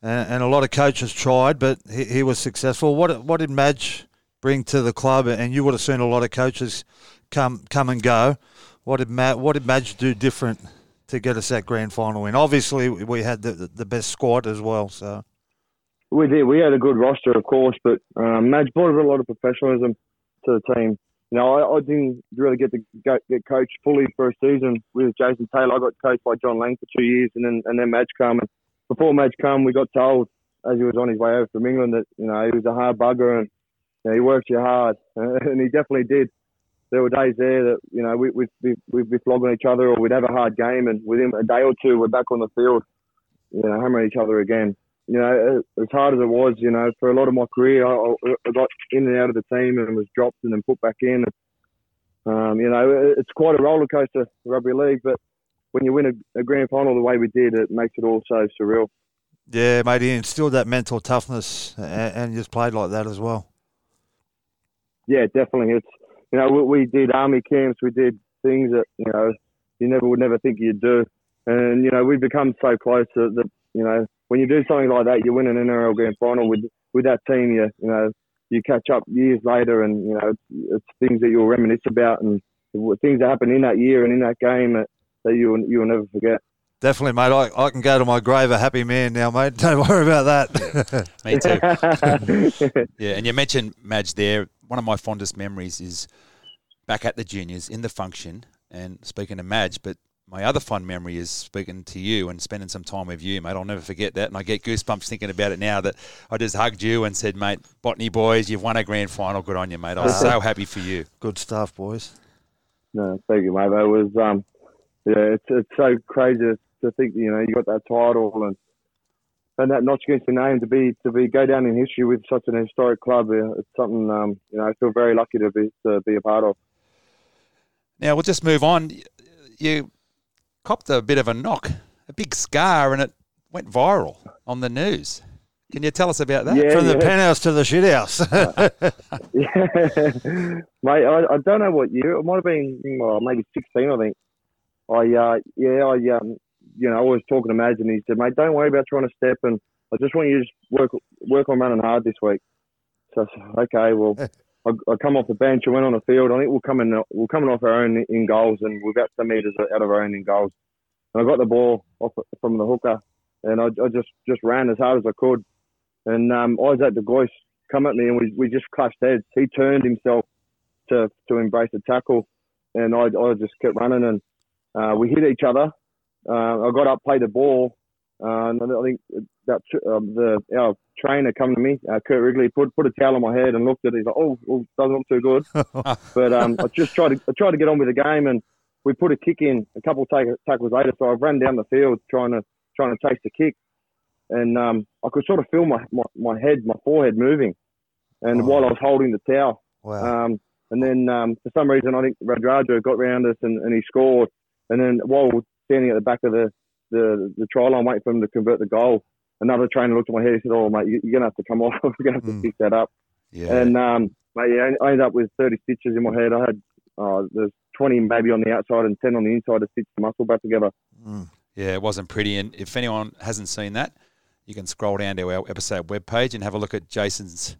and, and a lot of coaches tried, but he, he was successful. What what did Madge bring to the club? And you would have seen a lot of coaches come come and go. What did Matt, what did Madge do different to get us that grand final win? Obviously, we had the the best squad as well. So We did. We had a good roster, of course, but um, Madge brought a lot of professionalism to the team. You know, I, I didn't really get to get coached fully for a season with Jason Taylor. I got coached by John Lang for two years, and then and then Madge come. And before Madge come, we got told as he was on his way over from England that you know he was a hard bugger and you know, he worked you hard, and he definitely did. There were days there that you know we, we'd, be, we'd be flogging each other, or we'd have a hard game, and within a day or two, we're back on the field, you know, hammering each other again. You know, as hard as it was, you know, for a lot of my career, I, I got in and out of the team and was dropped and then put back in. Um, you know, it's quite a roller coaster, rugby league, but when you win a, a grand final the way we did, it makes it all so surreal. yeah, mate, he instilled that mental toughness and, and just played like that as well. Yeah, definitely. It's you know we, we did army camps, we did things that you know you never would never think you'd do, and you know we've become so close that, that you know when you do something like that, you win an NRL grand final with with that team. You you know you catch up years later, and you know it's, it's things that you'll reminisce about and things that happened in that year and in that game that, that you will, you will never forget. Definitely, mate. I, I can go to my grave a happy man now, mate. Don't worry about that. Me too. Yeah, and you mentioned Madge there. One of my fondest memories is back at the juniors in the function and speaking to Madge. But my other fun memory is speaking to you and spending some time with you, mate. I'll never forget that. And I get goosebumps thinking about it now that I just hugged you and said, mate, Botany boys, you've won a grand final. Good on you, mate. I was so happy for you. Good stuff, boys. No, thank you, mate. It was um, yeah, it's it's so crazy to think you know you got that title and and that notch against your name to be to be go down in history with such an historic club. It's something um, you know I feel very lucky to be to be a part of. Now we'll just move on. You copped a bit of a knock, a big scar, and it went viral on the news. Can you tell us about that? Yeah, From the yeah. penthouse to the shit house. Yeah, mate. I, I don't know what year. It might have been well, maybe sixteen. I think. I uh, yeah, I um, you know, I was talking to Madge and he said, mate, don't worry about trying to step, and I just want you to just work work on running hard this week. So I said, okay, well, I, I come off the bench. I went on the field. I think we'll come in. We're coming off our own in goals, and we're about ten meters out of our own in goals. And I got the ball off from the hooker, and I, I just just ran as hard as I could. And um, Isaac de Gois come at me, and we, we just clashed heads. He turned himself to to embrace the tackle, and I, I just kept running, and uh, we hit each other. Uh, I got up, played the ball, uh, and I think that um, the our trainer come to me, uh, Kurt Wrigley, put put a towel on my head and looked at it. He's like, "Oh, oh doesn't look too good." but um, I just tried to I tried to get on with the game, and we put a kick in a couple of take, tackles later. So I ran down the field trying to trying to chase the kick, and um, I could sort of feel my, my, my head, my forehead moving, and Oh. while I was holding the towel. Wow. Um, and then um, for some reason, I think Radradra got round us and, and he scored. And then while we were standing at the back of the, the, the try line waiting for him to convert the goal, another trainer looked at my head and said, "Oh, mate, you- you're gonna have to come off. We're gonna have to Mm. pick that up." Yeah. And um, mate, yeah, I ended up with 30 stitches in my head. I had uh, there's 20 maybe on the outside and 10 on the inside to stitch the muscle back together. Mm. Yeah, it wasn't pretty. And if anyone hasn't seen that, you can scroll down to our episode webpage and have a look at Jason's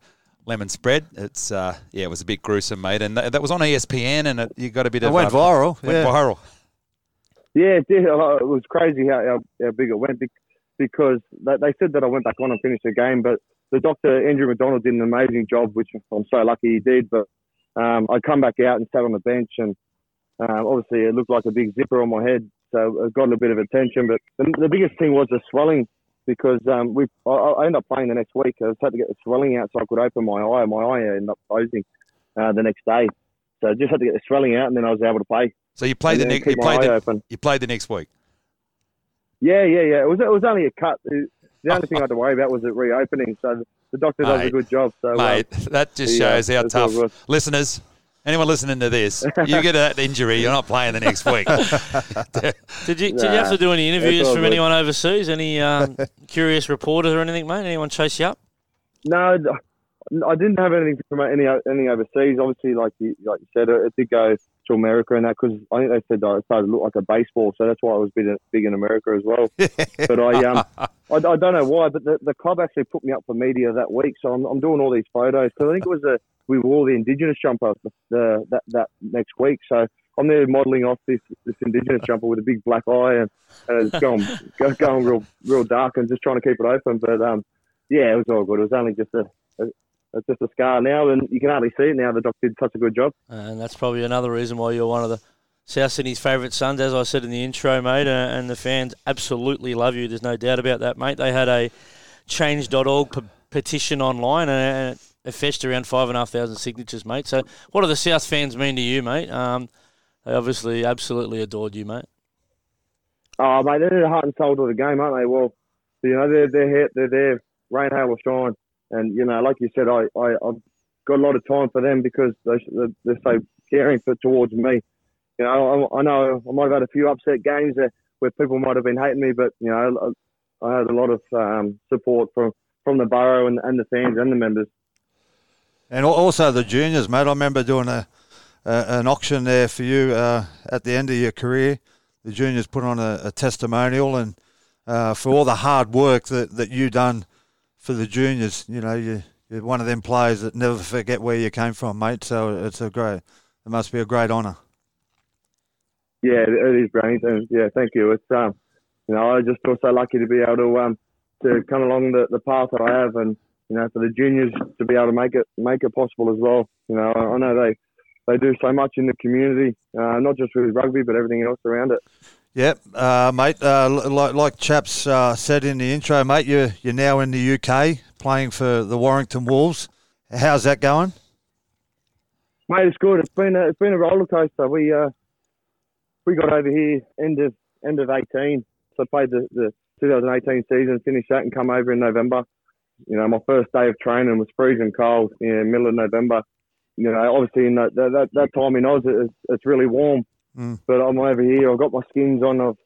lemon spread. It's uh, yeah, it was a bit gruesome, mate. And that, that was on ESPN, and it, you got a bit It of went uh, viral. Went yeah. viral. Yeah, it did. It was crazy how, how, how big it went because they, said that I went back on and finished the game, but the doctor, Andrew McDonald, did an amazing job, which I'm so lucky he did. But um, I come back out and sat on the bench, and um, obviously it looked like a big zipper on my head, so it got a bit of attention. But the, the biggest thing was the swelling because um, we I, I ended up playing the next week. I just had to get the swelling out so I could open my eye. My eye ended up closing uh, the next day. So I just had to get the swelling out, and then I was able to play. So you played the next. You played the, open. you played the next week. Yeah, yeah, yeah. It was it was only a cut. The only thing I had to worry about was it reopening. So the doctor does a good job. So uh, Mate, that just yeah, shows how tough listeners. Anyone listening to this, you get that injury, you're not playing the next week. Did you did you have to do any interviews from good. anyone overseas? Any um, curious reporters or anything, mate? Anyone chase you up? no, I didn't have anything from any any overseas. Obviously, like you like you said, it, it did go to America and that because I think they said that it started to look like a baseball, so that's why I was big, big in America as well. but I um I, I don't know why, but the, the club actually put me up for media that week, so I'm, I'm doing all these photos because I think it was a we wore the Indigenous jumper the, the that that next week, so. I'm there modelling off this, this indigenous jumper with a big black eye and, and it's going go- going real real dark and just trying to keep it open. But um, yeah, it was all good. It was only just a, a it's just a scar now, and you can hardly see it now. The doctor did such a good job. And that's probably another reason why you're one of the South Sydney's favourite sons, as I said in the intro, mate. Uh, and the fans absolutely love you. There's no doubt about that, mate. They had a change.org pe- petition online, and it, fetched around five and a half thousand signatures, mate. So, what do the South fans mean to you, mate? Um, they obviously absolutely adored you, mate. Oh, mate, they're the heart and soul of the game, aren't they? Well, you know, they're they're here, they're there, rain, hail, or shine, and you know, like you said, I I I've got a lot of time for them because they they're, so caring for towards me. You know, I, I know I might have had a few upset games there where people might have been hating me, but you know, I, I had a lot of um, support from from the Burrow and, and the fans and the members. And also the juniors, mate. I remember doing a, a an auction there for you uh, at the end of your career. The juniors put on a, a testimonial and uh, for all the hard work that, that you done for the juniors. You know, you, you're one of them players that never forget where you came from, mate. So it's a great, it must be a great honour. Yeah, it is. And yeah, thank you. It's um, you know, I just feel so lucky to be able to um, to come along the, the path that I have, and you know, for the juniors to be able to make it make it possible as well. You know, I I know they they do so much in the community, uh, not just with rugby, but everything else around it. Yep, uh, mate. Uh, like, like Chaps uh, said in the intro, mate, you're, you're now in the UK playing for the Warrington Wolves. How's that going? Mate, it's good. It's been a, it's been a roller coaster. We uh, we got over here end of end of eighteen. So I played the, the 2018 season, finished that, and come over in November. You know, my first day of training was freezing cold in the middle of November. You know, obviously in that that, that time in Oz, it's, it's really warm. Mm. But I'm over here. I've got my skins on. I've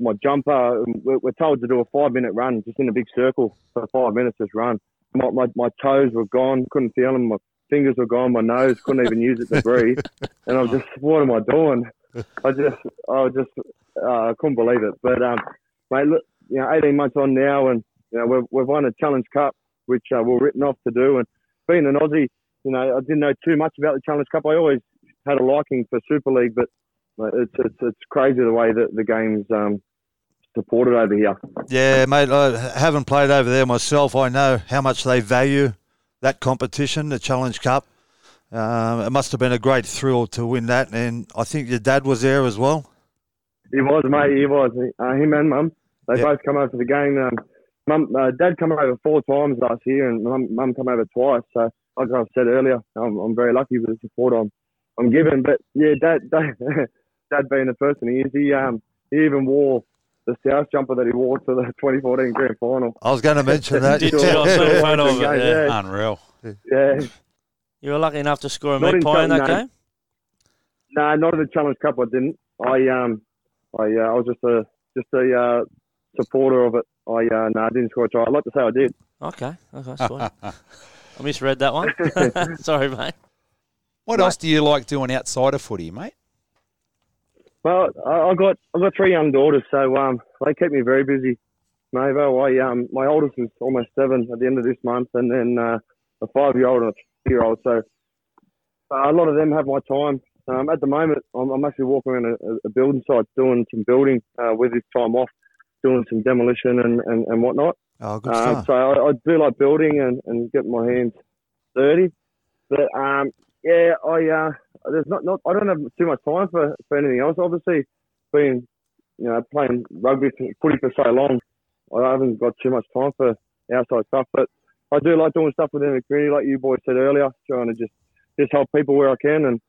my jumper. We're, we're told to do a five minute run, just in a big circle for five minutes. Just run. My, my my toes were gone. Couldn't feel them. My fingers were gone. My nose couldn't even use it to breathe. And I was just, what am I doing? I just, I just, uh, I couldn't believe it. But um, mate, look, you know, 18 months on now, and you know, we've we've won a Challenge Cup, which uh, we're written off to do. And being an Aussie, you know, I didn't know too much about the Challenge Cup. I always had a liking for Super League, but it's it's it's crazy the way that the game's um, supported over here. Yeah, mate. I haven't played over there myself. I know how much they value that competition, the Challenge Cup. Um, it must have been a great thrill to win that, and I think your dad was there as well. He was, mate. He was. Uh, him and mum. They Yeah. both come over for the game. Um, mum, uh, dad come over four times last year, and mum, mum come over twice. So, like I said earlier, I'm, I'm very lucky with the support I'm, I'm given. But yeah, dad, dad, dad being the person he is, he um, he even wore the South jumper that he wore to the 2014 grand final. I was going to mention that. Did you? I saw a photo of it. Yeah, Yeah. yeah. Unreal. Yeah, You were lucky enough to score a Not meat in pie in that Cheltenham, game. no, not in the Challenge Cup. I didn't. I um, I uh, I was just a just a uh, supporter of it. I uh, no, I didn't score a try. I'd like to say I did. Okay, okay, sweet. I misread that one. Sorry, mate. What else do you like doing outside of footy, mate? Well, I, I got I got three young daughters, so um, they keep me very busy. Mavo, I um, my oldest is almost seven at the end of this month, and then uh, a five year old and a three year old. So uh, a lot of them have my time. Um, at the moment, I'm, I'm actually walking around a, a building site doing some building uh, with this time off, doing some demolition and, and, and whatnot. Oh, good Um, stuff. so I, I do like building and, and getting my hands dirty. But um, yeah, I uh, there's not, not I don't have too much time for, for anything else. Obviously, being you know playing rugby for, footy for so long, I haven't got too much time for outside stuff. But I do like doing stuff within the community, like you boys said earlier, trying to just just help people where I can. And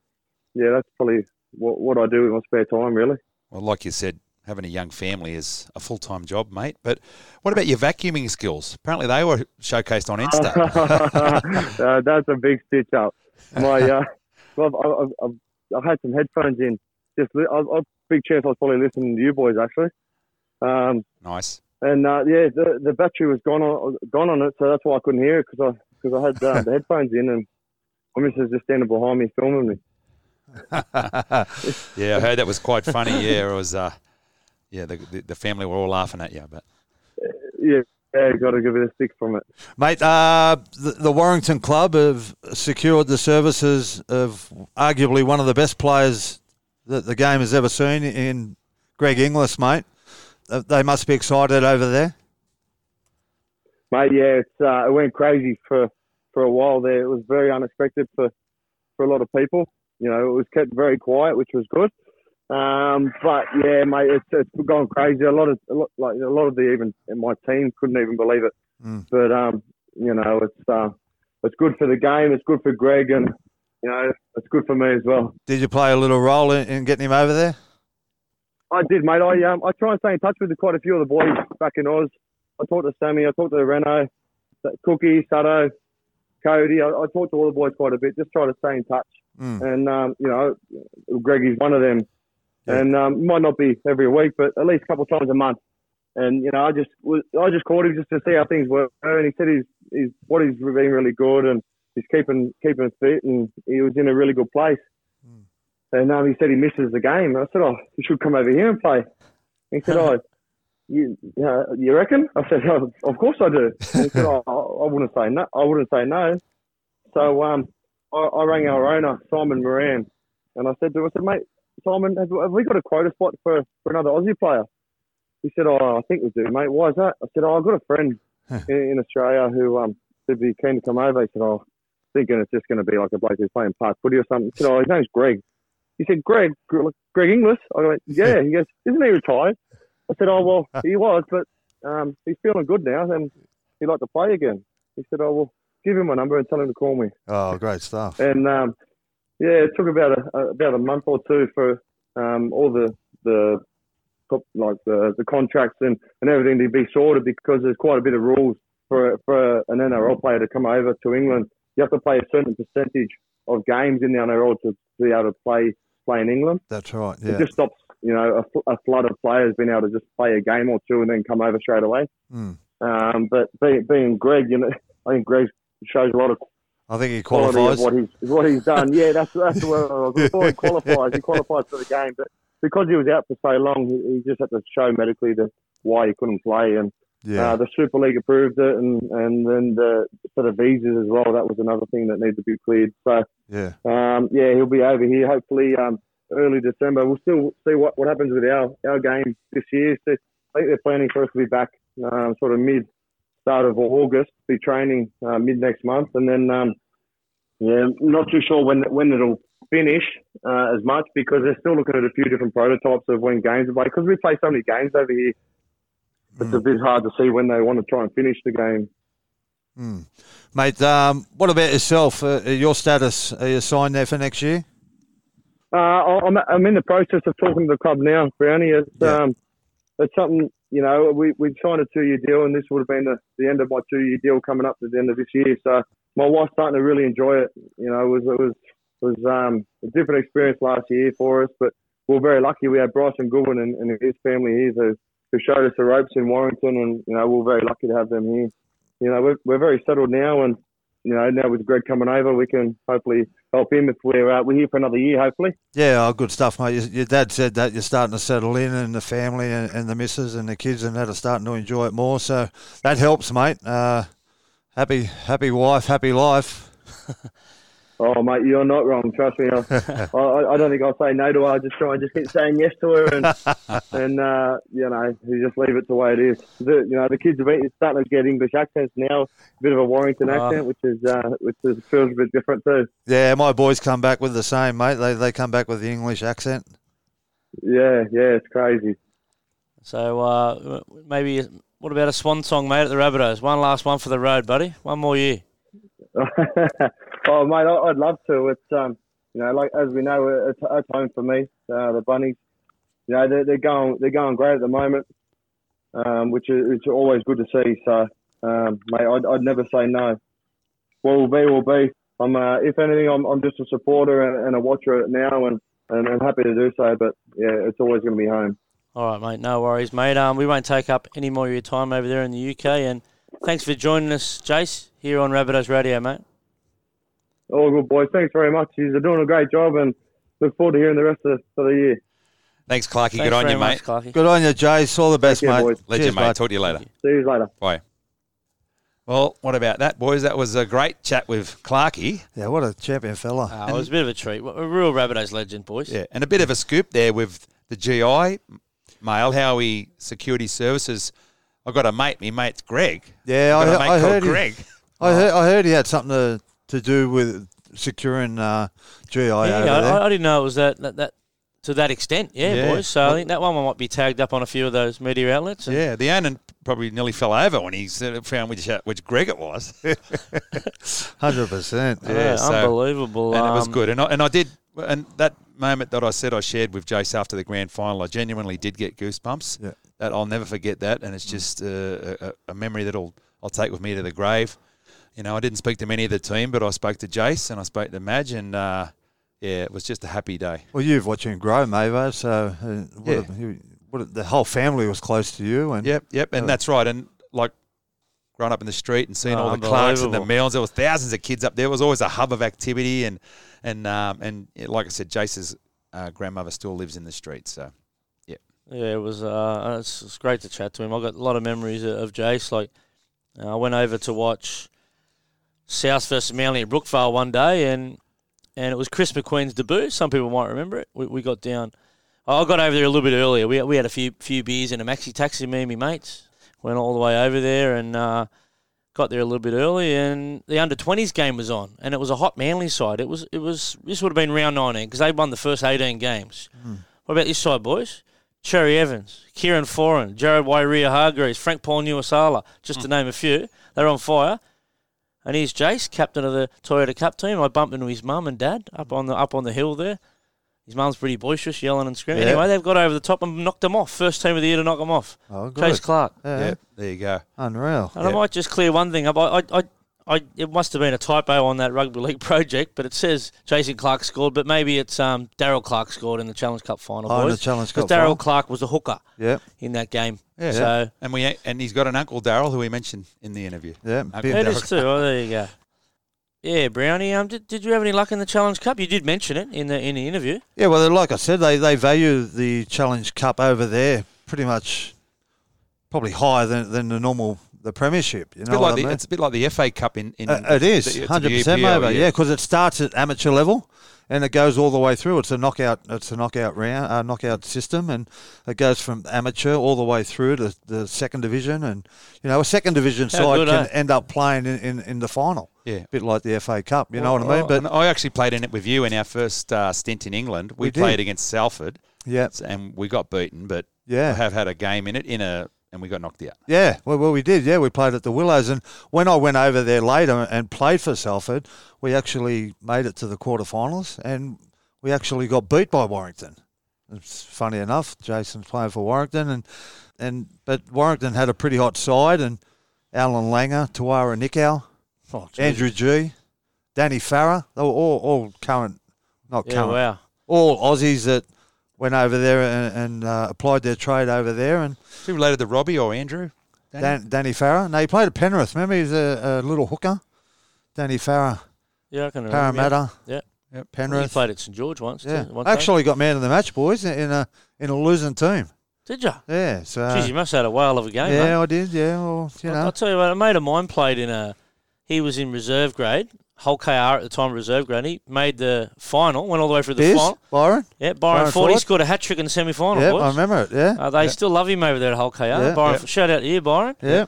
yeah, that's probably what, what I do in my spare time, really. Well, like you said, having a young family is a full time job, mate. But what about your vacuuming skills? Apparently, they were showcased on Insta. uh, that's a big stitch up. My, uh, well, I've, I've, I've, I've had some headphones in. Just, li- I, I, big chance I was probably listening to you boys actually. Um, nice. and uh, yeah, the the battery was gone on gone on it, so that's why I couldn't hear it because I because I had uh, the headphones in and my missus just standing behind me filming me. Yeah, I heard that was quite funny. Yeah, it was. Uh, yeah, the, the the family were all laughing at you, but Yeah, yeah, got to give it a stick from it. Mate, uh, the, the Warrington Club have secured the services of arguably one of the best players that the game has ever seen in Greg Inglis, mate. Uh, They must be excited over there. Mate, yeah, it's uh, it went crazy for for a while there. It was very unexpected for for a lot of people. You know, it was kept very quiet, which was good. Um, but yeah, mate, it's it's gone crazy. A lot of a lot, like a lot of the even my team couldn't even believe it. Mm. But um, you know, it's uh, it's good for the game. It's good for Greg, and you know, it's good for me as well. Did you play a little role in, in getting him over there? I did, mate. I um, I try and stay in touch with quite a few of the boys back in Oz. I talked to Sammy. I talked to Reno, Cookie, Sutto, Cody. I, I talked to all the boys quite a bit. Just try to stay in touch. Mm. And um, you know, Greg is one of them. Yeah. And um, might not be every week, but at least a couple of times a month. And you know, I just was, I just called him just to see how things were, and he said he's he's what he's been really good, and he's keeping keeping fit, and he was in a really good place. Mm. And um, he said he misses the game. I said, oh, you should come over here and play. He said, oh, you uh, you reckon? I said, oh, of course I do. And he said, oh, I I wouldn't say no. I wouldn't say no. So um, I, I rang our owner, Simon Moran, and I said to him, I said, mate, Simon, have, have we got a quota spot for, for another Aussie player? He said, oh, I think we do, mate. Why is that? I said, oh, I've got a friend in, in Australia who um, would be keen to come over. He said, oh, thinking it's just going to be like a bloke who's playing park footy or something. He said, oh, his name's Greg. He said, Greg, Greg Inglis? I went, yeah. He goes, isn't he retired? I said, oh, well, he was, but um, he's feeling good now and he'd like to play again. He said, oh, well, give him my number and tell him to call me. Oh, great stuff. And um, yeah, it took about a, about a month or two for um, all the the like the, the contracts and, and everything to be sorted because there's quite a bit of rules for for an NRL player to come over to England. You have to play a certain percentage of games in the NRL to be able to play play in England. That's right. Yeah. It just stops you know a, a flood of players being able to just play a game or two and then come over straight away. Mm. Um, but being, being Greg, you know, I think Greg shows a lot of I think he qualifies. of what he's what he's done. Yeah, that's that's the word I was before he qualifies. He qualifies for the game, but because he was out for so long, he, he just had to show medically that why he couldn't play, and Yeah. uh, the Super League approved it, and and then the for the visas as well. That was another thing that needed to be cleared. So yeah. um, yeah, he'll be over here hopefully um, early December. We'll still see what, what happens with our, our game this year. So I think they're planning for us to be back um, sort of mid start of August, be training uh, mid next month, and then um, Yeah, not too sure when when it'll finish uh, as much because they're still looking at a few different prototypes of when games are played. Because we play so many games over here, it's a bit hard to see when they want to try and finish the game. Mate, um, what about yourself? Uh, your status? Are you signed there for next year? Uh, I'm, I'm in the process of talking to the club now, Brownie. It's, Yeah. um, it's something, you know, we, we signed a two year deal, and this would have been the, the end of my two year deal coming up to the end of this year. So my wife's starting to really enjoy it. You know, it was, it was, was um, a different experience last year for us, but we're very lucky. We had Bryson Goodwin and, and his family here who, who showed us the ropes in Warrington, and, you know, we're very lucky to have them here. You know, we're, we're very settled now, and, you know, now with Greg coming over, we can hopefully help him if we're, uh, we're here for another year, hopefully. Yeah, oh, good stuff, mate. Your, your dad said that you're starting to settle in, and the family and, and the missus and the kids and that are starting to enjoy it more. So that helps, mate. Uh, happy, happy wife, happy life. Oh, mate, you're not wrong. Trust me. I, I, I don't think I'll say no to her. I just try and just keep saying yes to her, and and uh, you know, you just leave it the way it is. The, you know, the kids are been- starting to get English accents now. A bit of a Warrington Ah. accent, which is uh, which is, feels a bit different too. Yeah, my boys come back with the same, mate. They they come back with the English accent. Yeah, yeah, it's crazy. So uh, maybe what about a swan song, mate, at the Rabbitohs? One last one for the road, buddy. One more year. oh, mate, I'd love to. It's um, you know, like as we know, it's, it's home for me. Uh, the bunnies, you know, they're, they're going they're going great at the moment, um, which is it's always good to see. So, um, mate, I'd, I'd never say no. What will be will be. I'm uh, if anything, I'm, I'm just a supporter and, and a watcher now, and, and I'm happy to do so. But yeah, it's always going to be home. All right, mate. No worries, mate. Um, we won't take up any more of your time over there in the UK. And thanks for joining us, Jace, here on Rabbitohs Radio, mate. All good, boys. Thanks very much. You're doing a great job, and look forward to hearing the rest of, of the year. Thanks, Clarky. Good on you, much, mate. Clarky. Good on you, Jace. All the best, Thank mate. boys. Legend, Cheers, mate. bud. Talk to you later. See you later. Bye. Well, what about that, boys? That was a great chat with Clarky. Yeah, what a champion fella. Uh, it was a bit of a treat. A real Rabbitohs legend, boys. Yeah, and a bit of a scoop there with the GI mail, how he security services. I've got a mate, my mate's Greg. yeah, I I, got a he- mate I called heard. He, Greg. I heard. I heard he had something to, to do with securing uh, GI Yeah, I, there. I, didn't know it was that, that, that to that extent. Yeah, Yeah. boys. So I think that one might be tagged up on a few of those media outlets. Yeah, the owner probably nearly fell over when he found which uh, which Greg it was. Hundred percent. Yeah, Yeah, so- unbelievable. and it was Um, good. And I, and I did, and that moment that I said I shared with Jace after the grand final, I genuinely did get goosebumps. Yeah. That I'll never forget that, and it's just uh, a, a memory that I'll I'll take with me to the grave. You know, I didn't speak to many of the team, but I spoke to Jace and I spoke to Madge, and uh, yeah, it was just a happy day. Well, you've watched him grow, Mavo. So uh, what Yeah. a- what a- the whole family was close to you, and Yep, yep, and Oh. that's right. And like growing up in the street and seeing Oh, all the Clarks and the unbelievable. Mills, there was thousands of kids up there. It was always a hub of activity, and and um, and yeah, like I said, Jace's uh, grandmother still lives in the street, so Yeah, Yeah, it was. Uh, it's, it's great to chat to him. I got a lot of memories of, of Jace. Like, uh, I went over to watch South versus Manly at Brookvale one day, and and it was Chris McQueen's debut. Some people might remember it. We, we got down. I got over there a little bit earlier. We we had a few few beers in a maxi taxi. Me and my mates went all the way over there and uh, got there a little bit early. And the under twenties game was on, and it was a hot Manly side. It was it was this would have been round nineteen because they won the first eighteen games. What about this side, boys? Cherry Evans, Kieran Foran, Jared Waerea-Hargreaves, Frank Paul Nu'uausala, just to name a few. They're on fire. And here's Jace, captain of the Toyota Cup team. I bumped into his mum and dad up on the up on the hill there. His mum's pretty boisterous, yelling and screaming. Yeah. Anyway, they've got over the top and knocked them off. First team of the year to knock them off. oh, good. Chase Clark. Yeah, yeah, there you go. unreal. And I might just clear one thing up. I, I, I, I, it must have been a typo on that rugby league project, but it says Jason Clark scored, but maybe it's um, Daryl Clark scored in the Challenge Cup final. Oh, in boys. the Challenge Because Cup Daryl. Clark was a hooker Yeah, in that game. Yeah. So And we and he's got an uncle Daryl who we mentioned in the interview. yeah. Okay. big- it is too. Oh, there you go. Yeah, Brownie. Um, did, did you have any luck in the Challenge Cup? You did mention it in the in the interview. Yeah, well, like I said, they, they value the Challenge Cup over there pretty much, probably higher than, than the normal the Premiership. You It's a know like I the, mean? it's a bit like the FA Cup in. in Uh, it is the- the hundred percent, mate. Yeah, because it starts at amateur level, and it goes all the way through. It's a knockout. It's a knockout round, uh, knockout system, and it goes from amateur all the way through to the second division. And you know, a second division How side good, can eh? end up playing in, in, in the final. Yeah. a bit like the FA Cup. You know what I mean? But I actually played in it with you in our first uh, stint in England. We, We played against Salford, yeah, and we got beaten, but I yeah, have had a game in it in a, and we got knocked out. yeah. Well, well, we did. Yeah, we played at the Willows, and when I went over there later and played for Salford, we actually made it to the quarterfinals, and we actually got beat by Warrington. It's funny enough, Jason's playing for Warrington, and and but Warrington had a pretty hot side, and Allan Langer, Tuara Nickow, Oh. Andrew Gee, Danny Farrar, they were all, all current, not Yeah, current, wow. all Aussies that went over there and, and uh, applied their trade over there, and Is he related to Robbie or Andrew? Danny? Dan, Danny Farrar. No, he played at Penrith. Remember, he's a, a little hooker. Danny Farrar, Yeah, I can remember. yeah. Parramatta, Yeah. Yep. He Penrith. played at St George once. Yeah, too, one time. actually got man of the match, boys, in a in a losing team. Did you? Yeah, so Jeez, you must have had a whale of a game, yeah, mate. I did. Yeah, well, you I'll, know, I'll tell you what, a mate of mine played in a. He was in reserve grade, Hull KR at the time, reserve grade. He made the final, went all the way through the Biz, final. Byron. Yeah, Byron, Byron Ford. He Ford. scored a hat trick in the semi final, Yeah, boys. I remember it. Yeah, Uh, they still love him over there at Hull KR. Yeah. Byron, Yeah. shout out to you, Byron. yeah,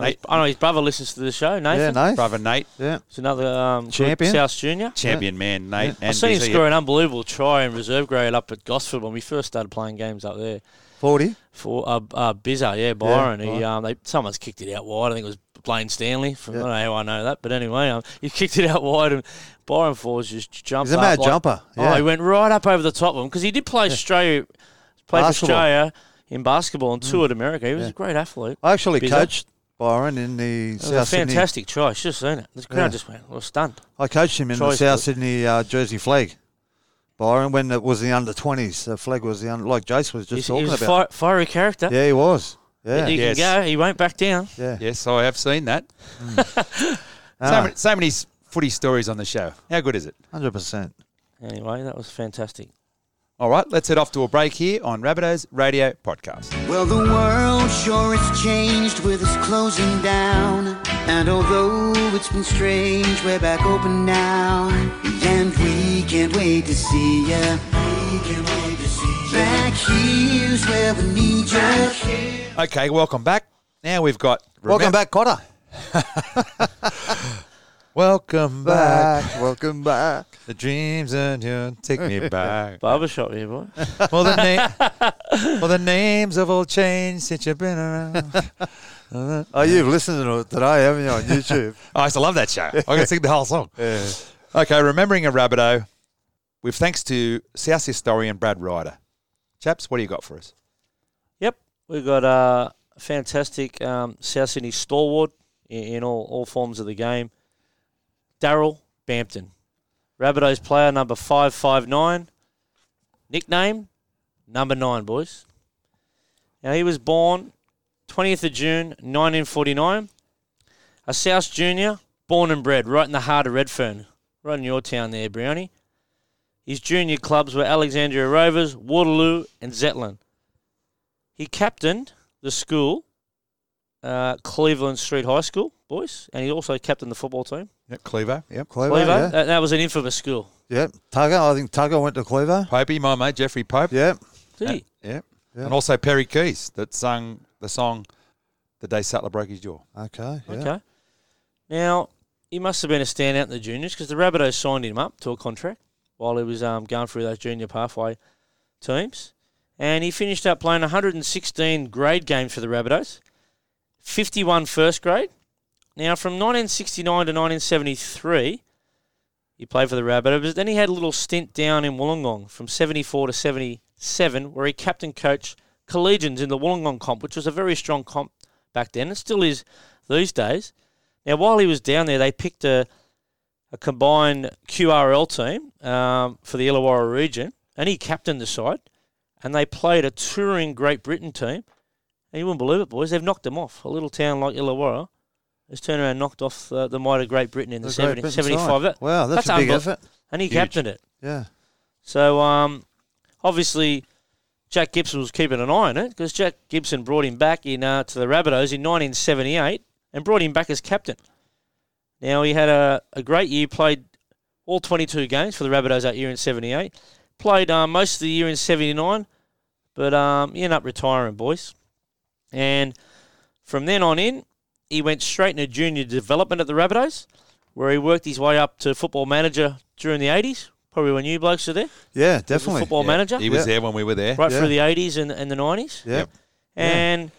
His- I know his brother listens to the show, yeah, Nathan. Nate. Brother Nate, Yeah, He's another um, Champion. South Junior. champion man, Nate. I And seen him score an unbelievable try in reserve grade up at Gosford when we first started playing games up there. forty. For uh, uh, Bizza, yeah, Byron. he um, they someone's kicked it out wide. I think it was Blaine Stanley. From, Yeah. I don't know how I know that, but anyway, um, he kicked it out wide, and Byron Ford's just jumped. He's a up mad like- jumper. Oh, Yeah, he went right up over the top of him because he did play Australia, play Basketball. Australia in basketball and toured America. He was a great athlete. I actually coached Byron in the It was South a Sydney. fantastic try. Should have seen it. The crowd just went, was stunned. I coached him in the South but- Sydney uh, Jersey Flegg. Byron, when it was the under twenties, the Flegg was the under, like Jace was just He's, he talking was a about. fi- fiery character. Yeah, he was. Yeah, He Yes. can go. He won't back down. yeah. Yes, I have seen that. So, Ah, many, so many footy stories on the show. How good is it? Hundred percent. Anyway, that was fantastic. All right, let's head off to a break here on Rabbitohs Radio Podcast. Well, the world sure has changed with us closing down. And although it's been strange, we're back open now. And we can't wait to see ya. We can't wait to see ya. Back here's where we need ya. Okay, welcome back. Now we've got. Welcome back, Kotter. Welcome back. Back. Welcome back. The dreams and you take me back. Barbershop here, boy. well, the na- well, the names have all changed since you've been around. Oh, you've listened to it today, haven't you, on YouTube? I used to love that show. I can sing the whole song. yeah. Okay, remembering a Rabbitoh, with thanks to South historian Brad Ryder. Chaps, what do you got for us? Yep, we've got uh, a fantastic um, South Sydney stalwart in, in all, all forms of the game. Daryl Bampton, Rabbitohs player number 559, nickname number 9, boys. Now, he was born 20th of June 1949, a South junior, born and bred right in the heart of Redfern, right in your town there, Brownie. His junior clubs were Alexandria Rovers, Waterloo, and Zetland. He captained the school, uh, Cleveland Street High School, boys, and he also captained the football team. Yep, Clevo. Yep. Clevo, Clevo, yeah. that, that was an infamous school. Yep. Tugger, I think Tugger went to Clevo. Popey, my mate, Jeffrey Pope. Yep. Did he? Yep. Yeah. And also Perry Keyes that sung the song The Day Sattler Broke His Jaw. Okay. Yeah. Okay. Now, he must have been a standout in the juniors because the Rabbitohs signed him up to a contract while he was um, going through those junior pathway teams. And he finished up playing 116 grade games for the Rabbitohs, 51 first grade. Now, from 1969 to 1973, he played for the Rabbitohs, but then he had a little stint down in Wollongong from 74 to 77, where he captain coached collegians in the Wollongong comp, which was a very strong comp back then. It still is these days. Now, while he was down there, they picked a, a combined QRL team um, for the Illawarra region, and he captained the side. And they played a touring Great Britain team. And you wouldn't believe it, boys. They've knocked them off. A little town like Illawarra has turned around and knocked off the, the mighty Great Britain in the, The 70, 75. That- Wow, that's, that's a big effort. and he Huge. captained it. Yeah. So um, obviously, Jack Gibson was keeping an eye on it because Jack Gibson brought him back in uh, to the Rabbitohs in 1978 and brought him back as captain. Now he had a, a great year, played all 22 games for the Rabbitohs that year in 78. Played um, most of the year in 79, but um, he ended up retiring, boys. And from then on in, he went straight into junior development at the Rabbitohs, where he worked his way up to football manager during the 80s, probably when you blokes were there. Yeah, He was a definitely. football Yeah, manager, He was Yeah. there when we were there. right Yeah. through the 80s and, and the 90s. Yeah. Yep. And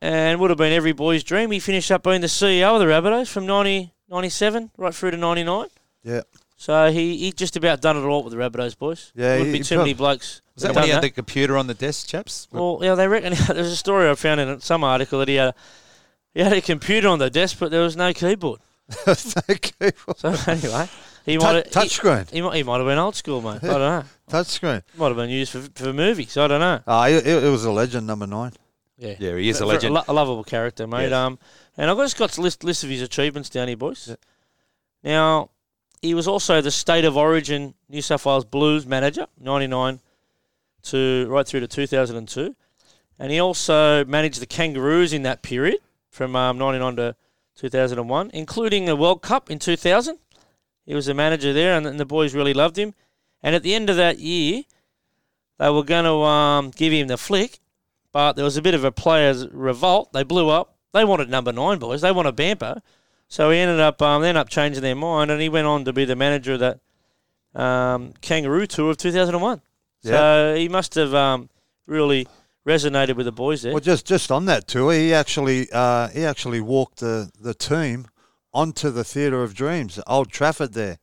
and would have been every boy's dream. He finished up being the CEO of the Rabbitohs from 90, 97 right through to 99. Yeah. So he, he just about done it all with the Rabbitohs boys. Yeah, would he- be too prob- many blokes. Was that that when he done had the computer on the desk, chaps? Well, yeah, they reckon there's a story I found in some article that he had a, he had a computer on the desk, but there was no keyboard. Thank you. So anyway, he Touch, might touch he, screen. he, might he might have been old school, mate. I don't know. Touch screen. Might have been used for for movies. I don't know. Ah, it, it was a legend, number nine. Yeah, yeah, he is a legend. lo- a lovable character, mate. Yes. Um, and I've just got a list list of his achievements down here, boys. Now, he was also the state of origin New South Wales Blues manager, ninety nine to right through to two thousand and two, and he also managed the Kangaroos in that period from um, ninety nine to two thousand and one, including a World Cup in two thousand. He was a manager there, and, and the boys really loved him. And at the end of that year, they were going to um, give him the flick, but there was a bit of a players' revolt. They blew up. They wanted number nine, boys. They wanted Bampo. So he ended up um, they ended up changing their mind, and he went on to be the manager of that um, Kangaroo Tour of 2001. So he must have um, really resonated with the boys there. Well, just just on that tour, he actually uh, he actually walked the, the team onto the Theatre of Dreams, Old Trafford there.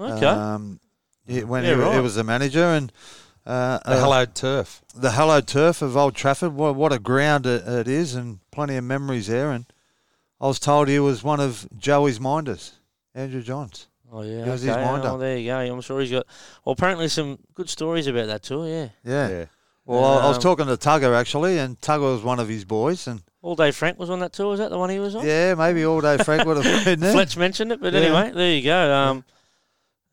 okay. Um, he- when Yeah, he, right. he was the manager and uh, the uh, hallowed turf. the hallowed turf of Old Trafford. What, what a ground it, it is, and plenty of memories there. And I was told he was one of Joey's minders, Andrew Johns. oh yeah. he was okay. his mind oh, there you go. I'm sure he's got. Well, apparently some good stories about that tour. Yeah. Yeah. Yeah. Well, I- I was Um, talking to Tugger actually, and Tugger was one of his boys, and All Day Frank was on that tour. Was that the one he was on? yeah, maybe all day Frank would have been there. Fletch mentioned it, but Yeah. anyway, there you go. Um,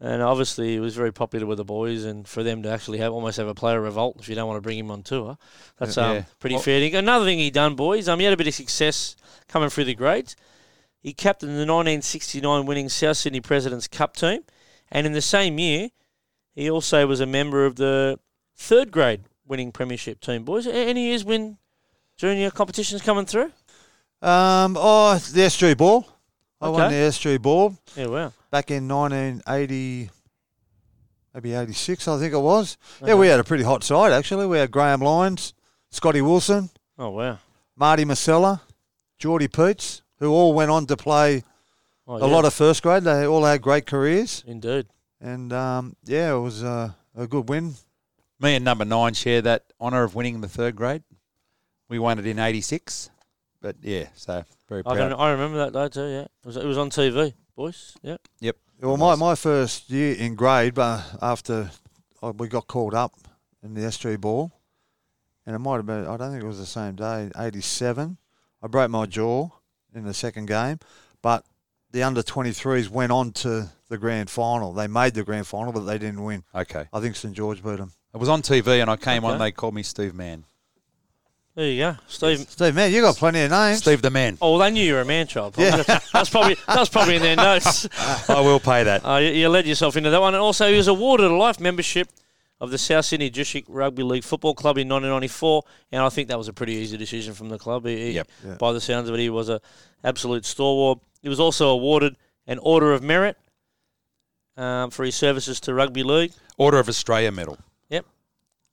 and obviously, he was very popular with the boys, and for them to actually have almost have a player revolt if you don't want to bring him on tour, that's um, Yeah. pretty Well- fair. thing. Another thing he done, boys, um, he had a bit of success coming through the grades. He captained the 1969 winning South Sydney Presidents Cup team, and in the same year, he also was a member of the third grade winning premiership team. Boys, A- any years when junior competitions coming through? Um, oh, the SG Ball. I won the SG Ball Yeah, wow. back in 1980, maybe 86, I think it was. Yeah, we had a pretty hot side, actually. We had Graham Lyons, Scotty Wilson, Oh wow. Marty Masella, Geordie Peets, who all went on to play Oh, a lot of first grade. They all had great careers. indeed. And, um, yeah, it was uh, a good win. Me and number nine share that honour of winning the third grade. We won it in '86, but yeah, so very I, proud. can, I remember that day too. Yeah, it was, it was on TV, boys. Yep. Yep. Well, my, my first year in grade, but after we got called up in the SG Ball, and it might have been, I don't think it was the same day, 87. I broke my jaw in the second game, but the under 23s went on to the grand final. They made the grand final, but they didn't win. Okay, I think St George beat them. it was on TV, and I came on. Okay. They called me Steve Man. There you go, Steve. Steve, man, you got plenty of names. Steve the Man. Oh, well, they knew you were a man child. Probably. Yeah. that's probably that's probably in their notes. I will pay that. Uh, you, you led yourself into that one, and also he was awarded a life membership of the South Sydney District Rugby League Football Club in 1994, and I think that was a pretty easy decision from the club. He, he- Yep. Yeah. By the sounds of it, he was a absolute stalwart. He was also awarded an Order of Merit um, for his services to rugby league. Order of Australia medal.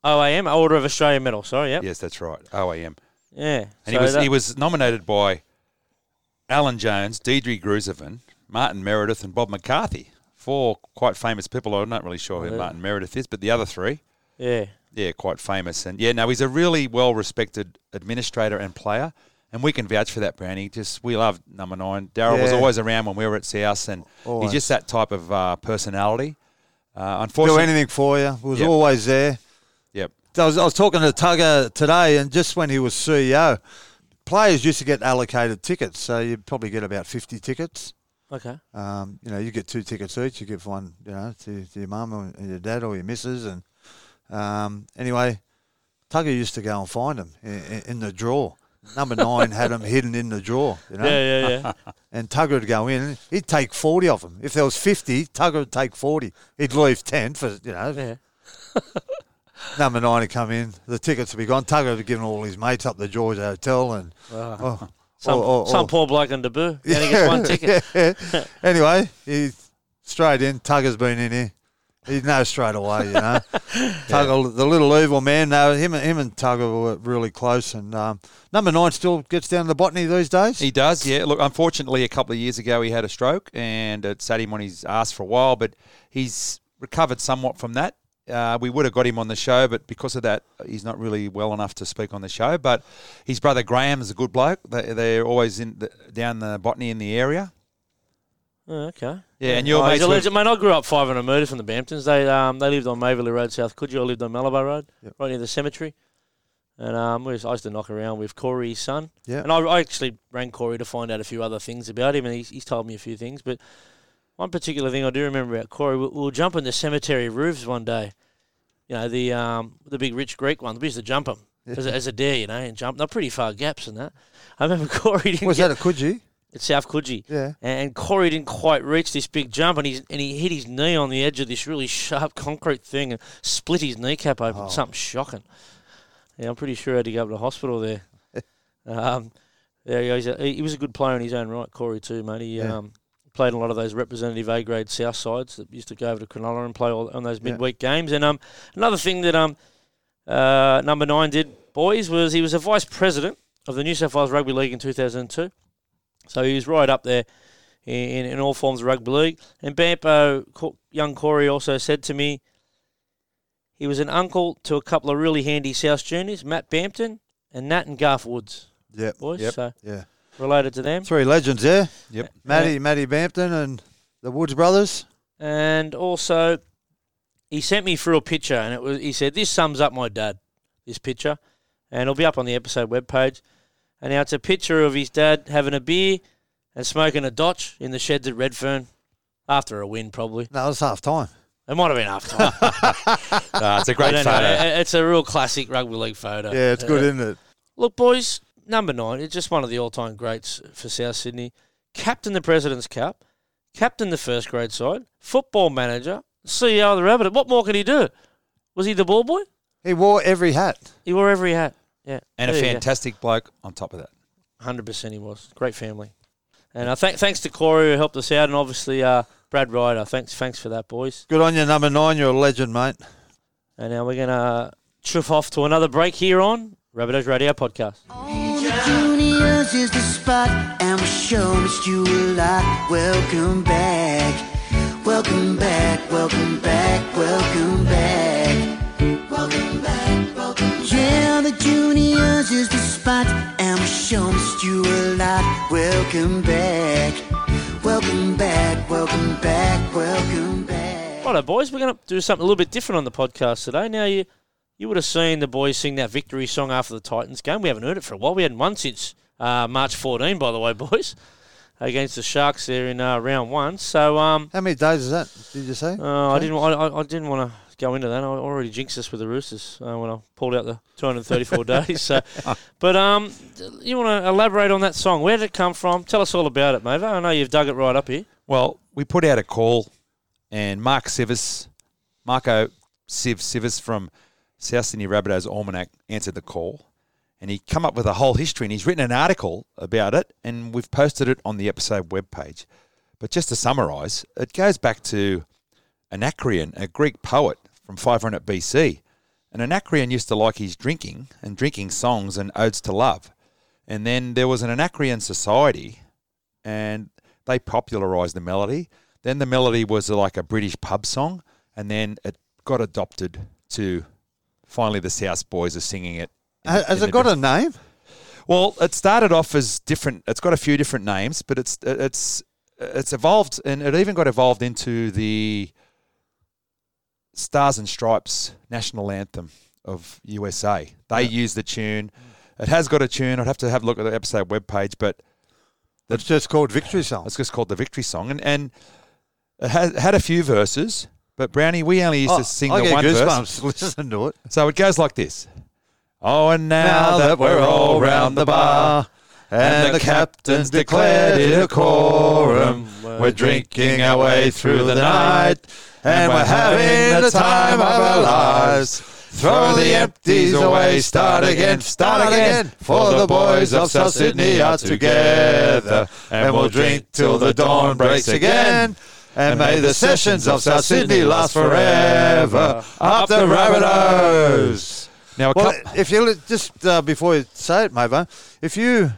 OAM, Order of Australia Medal. Sorry, yep. Yes, that's right. OAM. Yeah. And So he was that- he was nominated by Alan Jones, Deirdre Grusovin, Martin Meredith, and Bob McCarthy. Four quite famous people. I'm not really sure who Yeah. Martin Meredith is, but the other three, Yeah. yeah, quite famous. And yeah, no, he's a really well respected administrator and player. And we can vouch for that, Brownie. Just we love number nine. Daryl was always around when we were at South, and Always. he's just that type of uh, personality. Uh, Do unfortunately, anything for you. Was Yep. always there. I was, I was talking to Tugger today, and just when he was CEO, players used to get allocated tickets. So you'd probably get about 50 tickets. Okay. Um, you know, you get two tickets each. You give one, you know, to, to your mum or your dad or your missus. And um, anyway, Tugger used to go and find them in, in, in the drawer. number nine had them hidden in the drawer. You know, Yeah, yeah, yeah. and Tugger would go in. He'd take forty of them. If there was fifty, Tugger would take forty. He'd leave ten for you know. yeah. Number nine would come in. The tickets would be gone. Tugger would have given all his mates up the George Hotel and. oh, Some, or- or- some or- poor bloke in Debut. He only gets one ticket. Yeah. anyway, he straight in. Tugger's been in here. He knows straight away, you know. Tugger, the little evil man. No, him, and- him and Tugger were really close. And um, number nine still gets down to the botany these days. He does, yeah. Look, unfortunately, a couple of years ago he had a stroke and it sat him on his ass for a while, but he's recovered somewhat from that. Uh, we would have got him on the show, but because of that, he's not really well enough to speak on the show. But his brother Graham is a good bloke. They, they're always in the, down the botany in the area. Oh, okay. Yeah, and your oh, mates a legend, mate. I grew up 500 metres from the Bamptons. They um they lived on Moverly Road, South Could you? I lived on Malabar Road, Yep. right near the cemetery. And um, was, I used to knock around with Corey's son. Yeah. And I, I actually rang Corey to find out a few other things about him, and he's, he's told me a few things. But one particular thing I do remember about Corey, we, we were jumping the cemetery roofs one day. You know, the um the big rich Greek ones. We used to jump them as, a, as a dare, you know, and jump. They're pretty far gaps and that. I remember Corey didn't Was get, that a Coogee? at South Coogee Yeah. and Corey didn't quite reach this big jump, and he's and he hit his knee on the edge of this really sharp concrete thing and split his kneecap open. Oh. Something shocking. Yeah, I'm pretty sure I had to go up to the hospital there. um, yeah, yeah, he's a, he he was a good player in his own right, Corey too, mate. He Yeah. um, played a lot of those representative A grade South sides that used to go over to Cronulla and play all, on those Yeah. midweek games. And um, another thing that um, uh, number nine did, boys, was he was a vice president of the New South Wales Rugby League in 2002. So he was right up there in, in all forms of rugby league. And Bampo, young Corey, also said to me he was an uncle to a couple of really handy South juniors, Matt Bampton and Nat and Garth Woods, Yeah, boys. Yep. So Yeah. Related to them. Three legends there. Yep. Matty, Matty Bampton and the Woods brothers. And also, he sent me through a picture, and it was he said this sums up my dad. This picture, and it'll be up on the episode webpage. And now it's a picture of his dad having a beer and smoking a Dotch in the sheds at Redfern after a win, probably. No, it's half time. It might have been half time. Ah, it's a great don't know. photo. It's a real classic rugby league photo. Yeah, it's good, Uh, isn't it? Look, boys, number nine, it's just one of the all-time greats for South Sydney. Captain the President's Cup, captain the first grade side, football manager, CEO of the Rabbit. What more could he do? Was he the ball boy? He wore every hat. He wore every hat. Yeah, and a there you go. fantastic bloke on top of that. Hundred percent, he was great family. And uh, th- thanks to Corey who helped us out, and obviously uh, Brad Ryder. Thanks, thanks for that, boys. Good on you, number nine. You're a legend, mate. And now we're gonna chuff off to another break here on Rabbitohs Radio Podcast. All juniors is the spot, and we sure missed you a lot. Welcome back, welcome back, welcome back, welcome back, welcome back, welcome back. Yeah, the juniors is the spot, and we sure missed you a lot. Welcome back, welcome back, welcome back, welcome back. Righto, boys, we're going to do something a little bit different on the podcast today. Now, you you would have seen the boys sing that victory song after the Titans game. We haven't heard it for a while. We hadn't won since uh, March 14, by the way, boys, against the Sharks there in uh, round one. So, um, How many days is that? Did you say? uh, I didn't, I, I I didn't want to go into that. I already jinxed us with the Roosters uh, when I pulled out the 234 days. So, but um, you want to elaborate on that song? Where did it come from? Tell us all about it, Mava. I know you've dug it right up here. Well, we put out a call, and Mark Sivers, Marco Siv Sivers from South Sydney Rabbitohs Almanac answered the call, and he come up with a whole history, and he's written an article about it, and we've posted it on the episode webpage. But just to summarise, it goes back to Anacreon, a Greek poet from 500 BC. And Anacreon used to like his drinking and drinking songs and odes to love. And then there was an Anacreon society, and they popularised the melody. Then the melody was like a British pub song, and then it got adopted to finally the South Boys are singing it. Has it got a name? well, it started off as different. It's got a few different names, but it's uh, it's uh, it's evolved, and it even got evolved into the Stars and Stripes national anthem of USA. They use the tune. It has got a tune. I'd have to have a look at the episode webpage, but It's just called Victory Song. it's just called the Victory Song, and and it had, had a few verses. But Brownie, we only used Oh, to sing I the one verse. goosebumps listening to it. So it goes like this. Oh, and now, that we're all round the bar, and the captain's declared it a quorum, we're drinking our way through the night, and we're having the time of our lives. Throw the empties away, start again, start again, for the boys of South Sydney are together, and we'll drink till the dawn breaks again. And may the sessions of South Sydney last forever. Up the Rabbitohs! Now, a Well, couple, if you li- just uh, before you say it, Mavo, if you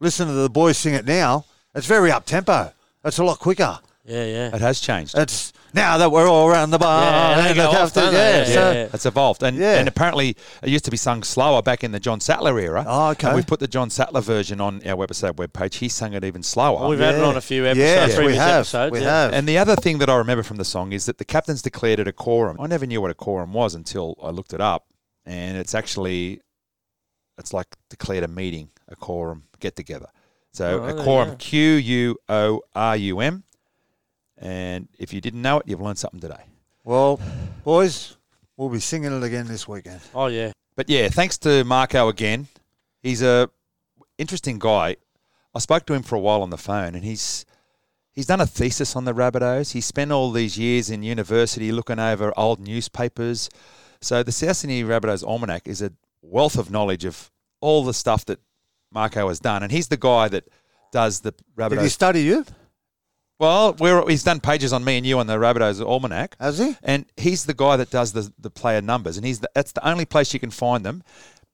listen to the boys sing it now, it's very up tempo. It's a lot quicker. Yeah, yeah. it has changed. It's now that we're all around the bar. Yeah, they and off, captain- don't yeah, Yeah, so- yeah. It's evolved, and Yeah. and apparently it used to be sung slower back in the John Sattler era. Oh, okay. And we put the John Sattler version on our website webpage. He sung it even slower. Well, we've had it on a few episodes, Yes, we have. episodes. we yeah. have. And the other thing that I remember from the song is that the captains declared it a quorum. I never knew what a quorum was until I looked it up, and it's actually it's like declared a meeting, a quorum, get together. So Oh, a quorum, go. Q U O R U M, and if you didn't know it, you've learned something today. well, boys, we'll be singing it again this weekend. Oh, yeah. But yeah, thanks to Marco again. He's a interesting guy. I spoke to him for a while on the phone, and he's he's done a thesis on the Rabbitohs. He spent all these years in university looking over old newspapers. So the South Sydney Rabbitohs Almanac is a wealth of knowledge of all the stuff that Marco has done, and he's the guy that does the Did he Rabbitohs. study you? well, we're, he's done pages on me and you on the Rabbitohs Almanac. Has he? And he's the guy that does the, the player numbers, and he's the, that's the only place you can find them,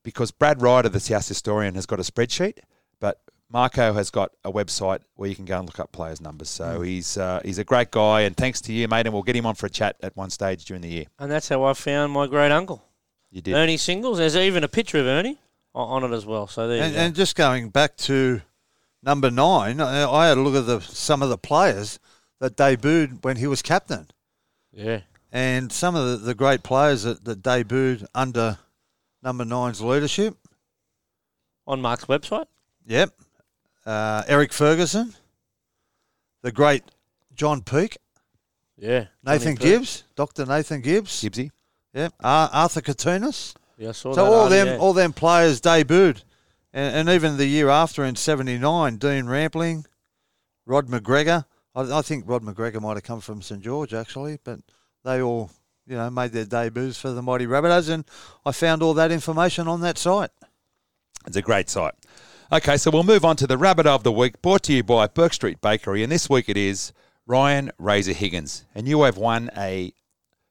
because Brad Ryder, the South historian, has got a spreadsheet, but Marco has got a website where you can go and look up players' numbers. So he's uh, he's a great guy, and thanks to you, mate, and we'll get him on for a chat at one stage during the year. And that's how I found my great uncle, You did. Ernie Singles. There's even a picture of Ernie on it as well. So there And, you go. and just going back to number nine, I I had a look at the some of the players that debuted when he was captain, yeah. and some of the, the great players that, that debuted under number nine's leadership. On Mark's website. Yep, uh, Eric Ferguson, the great John Peake, Yeah. Nathan Johnny Gibbs, Doctor Nathan Gibbs. Gibbsy. Yep, Ar- Arthur Katunas. Yeah, I saw So that. all them, yeah. all them players debuted, and, and even the year after in '79, Dean Rampling, Rod McGregor. I, I think Rod McGregor might have come from St George actually, but they all, you know, made their debuts for the mighty Rabbitohs, and I found all that information on that site. It's a great site. Okay, so we'll move on to the Rabbit of the Week, brought to you by Bourke Street Bakery. And this week it is Ryan Razor Higgins. And you have won a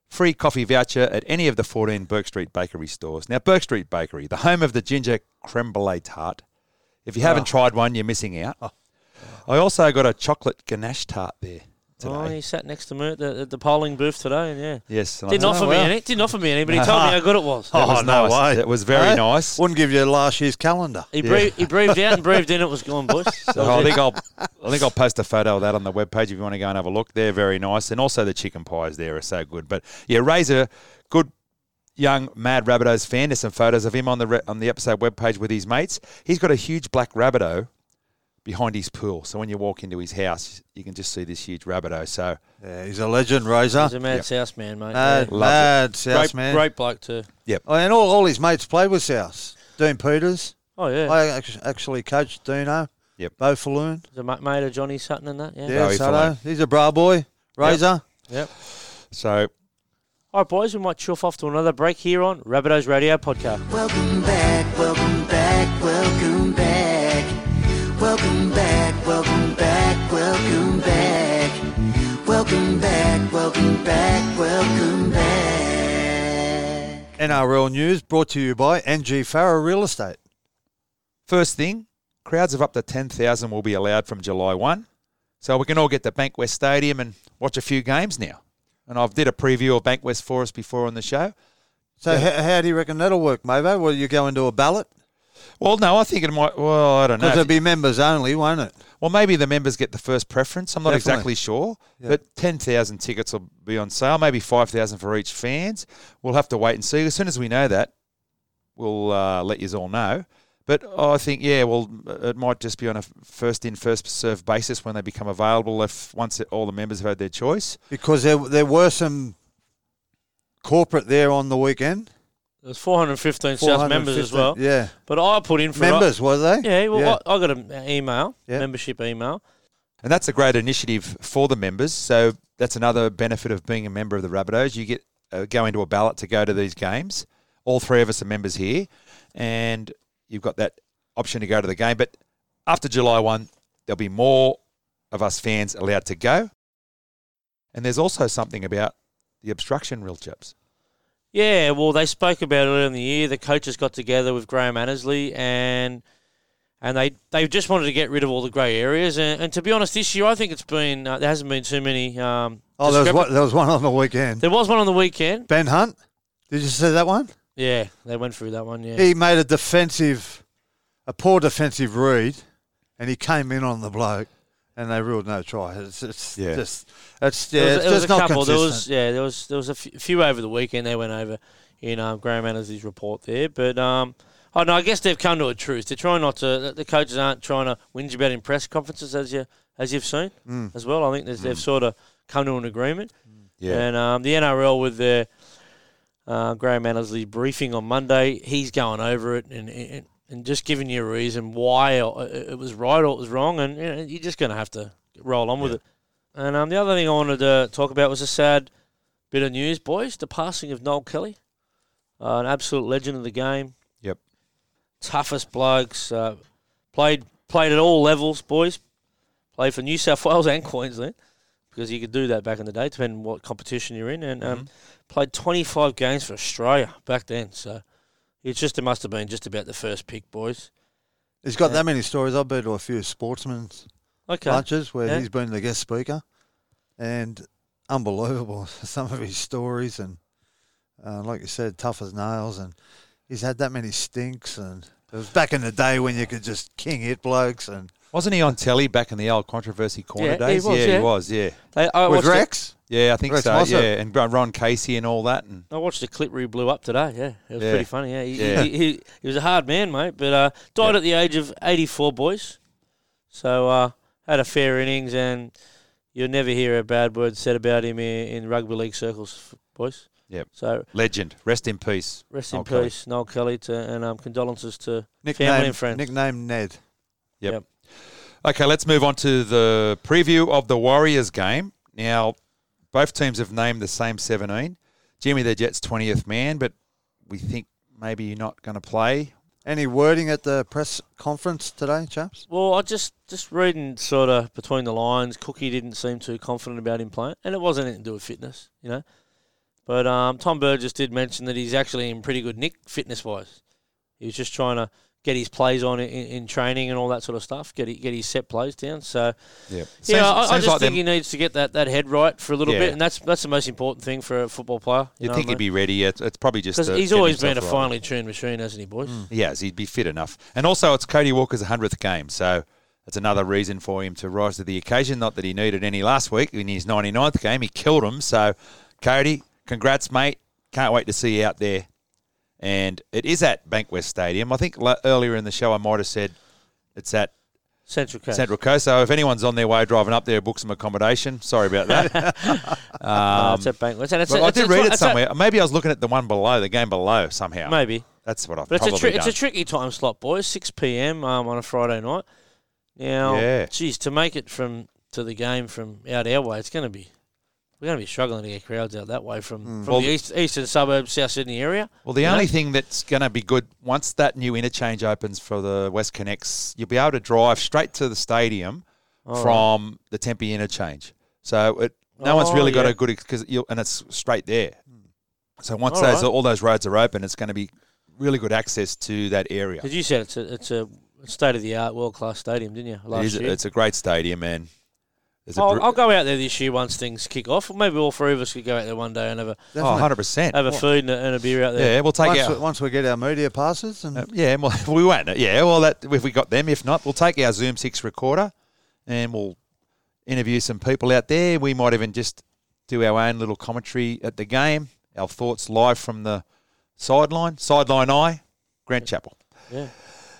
free coffee voucher at any of the 14 Bourke Street Bakery stores. Now, Bourke Street Bakery, the home of the ginger creme brulee tart. If you haven't ah. tried one, you're missing out. Ah. I also got a chocolate ganache tart there today. Oh, he sat next to me at the, at the polling booth today, and yeah. yes. and Didn't offer oh, me well, any. Didn't offer me any, but he told me how good it was. that oh, was Oh, no nice. way. It was very nice. Wouldn't give you last year's calendar. He breathed, he breathed out and breathed in. It was gone, boys. So was I think I'll I think I'll post a photo of that on the webpage if you want to go and have a look. They're very nice, and also the chicken pies there are so good. But yeah, Razor, good young Mad Rabbitohs fan. There's some photos of him on the re- on the episode webpage with his mates. He's got a huge black Rabbitoh behind his pool, so when you walk into his house, you can just see this huge Rabbitoh. So Yeah, he's a legend, Razor. He's a mad Yep. South man, mate. Mad, Yeah. mad South Great, man. great bloke too. Oh, and all, all his mates played with South. Dean Peters. Oh yeah, I actually coached Dino. Yep. Bo Falloon. He's a mate of Johnny Sutton and that. Yeah. Yeah, Bowie Sato. He's a bra boy. Razor. Yep. so All right, boys, we might chuff off to another break here on Rabbitohs Radio Podcast. Welcome back, welcome back, welcome back. Welcome back, welcome back, welcome back. Welcome back, welcome back, welcome back. NRL News brought to you by NG Farah Real Estate. first thing, crowds of up to ten thousand will be allowed from July one, so we can all get to Bankwest Stadium and watch a few games now. And I've did a preview of Bankwest for us before on the show. So h- how do you reckon that'll work, Mavo? Will you go into a ballot? Well, no, I think it might. Well, I don't know. Because it'll be members only, won't it? well, maybe the members get the first preference. I'm not Definitely. exactly sure, Yeah. but ten thousand tickets will be on sale. Maybe five thousand for each fans. We'll have to wait and see. As soon as we know that, we'll uh, let you all know. But I think, yeah, well, it might just be on a first in, first served basis when they become available. If once it, all the members have had their choice, Because there there were some corporate there on the weekend. There's 415 South members as well. Yeah, But I put in for members were they? Yeah, well, Yeah. I, I got an email, Yeah. membership email. And that's a great initiative for the members. So that's another benefit of being a member of the Rabbitohs. You get uh, go into a ballot to go to these games. All three of us are members here, and you've got that option to go to the game. But after July 1, there'll be more of us fans allowed to go. And there's also something about the obstruction rule, chaps. Yeah, well, they spoke about it earlier in the year. The coaches got together with Graham Annesley and and they, they just wanted to get rid of all the grey areas. And, and to be honest, this year I think it's been uh, there hasn't been too many. Um, Oh, there was one, there was one on the weekend. There was one on the weekend. Ben Hunt. Did you see that one? Yeah, they went through that one. Yeah, He made a defensive, a poor defensive read, and he came in on the bloke, and they ruled no try. It's, it's Yeah. just, it's yeah, there was, it's there was just a not couple. There was yeah, there was there was a f- few over the weekend. They went over in um, Graham Annesley's report there, but um, oh no, I guess they've come to a truce. They're trying not to. The coaches aren't trying to whinge about in press conferences as you as you've seen Mm. as well. I think there's, they've sort of come to an agreement. Yeah. And um, the NRL with their uh, Graham Annesley briefing on Monday, he's going over it and, and and just giving you a reason why it was right or it was wrong, and you know, you're just going to have to roll on with it. And um, the other thing I wanted to talk about was a sad bit of news, boys. The passing of Noel Kelly, uh, an absolute legend of the game. Yep. Toughest blokes. Uh, played played at all levels, boys. Played for New South Wales and Queensland because you could do that back in the day, depending on what competition you're in. And um, played 25 games for Australia back then. So it's just it must have been just about the first pick, boys. He's got Yeah. that many stories. I've been to a few sportsmen's Okay. lunches where Yeah. he's been the guest speaker, and unbelievable some of his stories. And uh, like you said, tough as nails. And he's had that many stinks. And it was back in the day when you could just king hit blokes. And Wasn't he on telly back in the old controversy corner Yeah, he days? was, yeah, yeah. he was. Yeah, They, I, with watched the- Rex, yeah, I think Rex so. Mossop. Yeah, and Ron Casey and all that. And I watched the clip where he blew up today. Yeah, it was Yeah. pretty funny. Yeah, he, Yeah. He, he, he was a hard man, mate, but uh, died Yeah. at the age of 84, boys. So uh, had a fair innings, and you'll never hear a bad word said about him in, in rugby league circles, boys. Yep. So legend, rest in peace. rest Noel in Kelly. peace, Noel Kelly, to, and um, condolences to nickname, family and friends. nickname Ned. Yep. Yep. Okay, let's move on to the preview of the Warriors game. Now, both teams have named the same 17. Jimmy the Jets 20th man, but we think maybe you're not going to play. Any wording at the press conference today, chaps? Well, I just just reading sort of between the lines. Cookie didn't seem too confident about him playing, and it wasn't anything to do with fitness, you know. But um, Tom Burgess did mention that he's actually in pretty good nick fitness wise. He was just trying to get his plays on in, in training and all that sort of stuff. Get get his set plays down. So Yep. yeah, I, I just think them, he needs to get that, that head right for a little Yeah. bit, and that's that's the most important thing for a football player. you'd think he'd be ready. It's, it's probably just because he's always been a right. finely tuned machine, hasn't he, boys? Mm. He has. He'd be fit enough. And also, it's Cody Walker's 100th game, so that's another reason for him to rise to the occasion. Not that he needed any last week in his 99th game. He killed him. So, Cody, congrats, mate. Can't wait to see you out there. And it is at Bankwest Stadium. I think la- earlier in the show I might have said it's at Central Coast. Central Coast. So if anyone's on their way driving up there, book some accommodation. Sorry about that. No, um, it's at Bankwest. And it's a- I it's did read it it's a- somewhere. Maybe I was looking at the one below, the game below somehow. Maybe. That's what I've But it's a, tri- it's a tricky time slot, boys. 6 p.m. Um, on a Friday night. Now, Yeah. geez, to make it from to the game from out our way, it's going to be we're going to be struggling to get crowds out that way from, from Mm. Well, the east, eastern suburbs, South Sydney area. Well, the only know? thing that's going to be good once that new interchange opens for the WestConnex, you'll be able to drive straight to the stadium All from the Tempe interchange. So it, no one's Oh, really got yeah. a good because and it's straight there. So once All those right. all those roads are open, it's going to be really good access to that area. Because you said it's a it's a state of the art, world class stadium, didn't you? Last is, year. it's a great stadium, and there's a I'll, br- I'll go out there this year once things kick off. Maybe all three of us could go out there one day and have a oh, 100 percent. have a food and a, and a beer out there. Yeah, we'll take once, our we, once we get our media passes, and Uh, yeah, well, we won't. Yeah, well, that if we got them, if not, we'll take our Zoom six recorder, and we'll interview some people out there. We might even just do our own little commentary at the game, our thoughts live from the sideline, sideline eye, Grant Chappell. Yeah.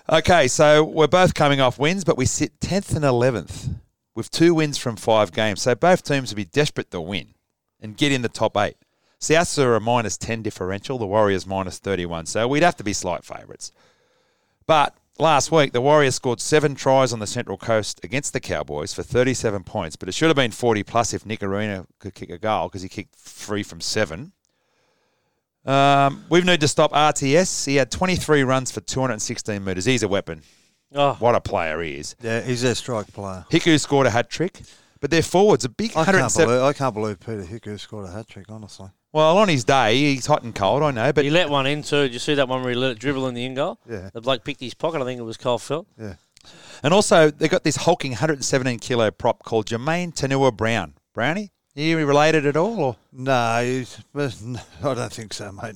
Okay, so we're both coming off wins, but we sit tenth and eleventh with two wins from five games. So both teams will be desperate to win and get in the top eight. Souths are a minus 10 differential, the Warriors minus 31. So we'd have to be slight favourites. But last week, the Warriors scored seven tries on the Central Coast against the Cowboys for 37 points, but it should have been 40 plus if Nikorima could kick a goal because he kicked three from seven. Um, we need to stop RTS. He had 23 runs for 216 metres. He's a weapon. Oh, What a player he is. Yeah, he's their strike player. Hiku scored a hat trick, but their forwards a big I can't, believe, I can't believe Peta Hiku scored a hat trick, honestly. Well, on his day, he's hot and cold, I know, but he let one in too. Did you see that one where he let it dribble in the in goal? Yeah. The bloke picked his pocket. I think it was Kyle Feldt. Yeah. and also they got this hulking 117 kilo prop called Jamayne Taunoa-Brown. Brownie, are you related at all? Or No, he's, no, I don't think so, mate.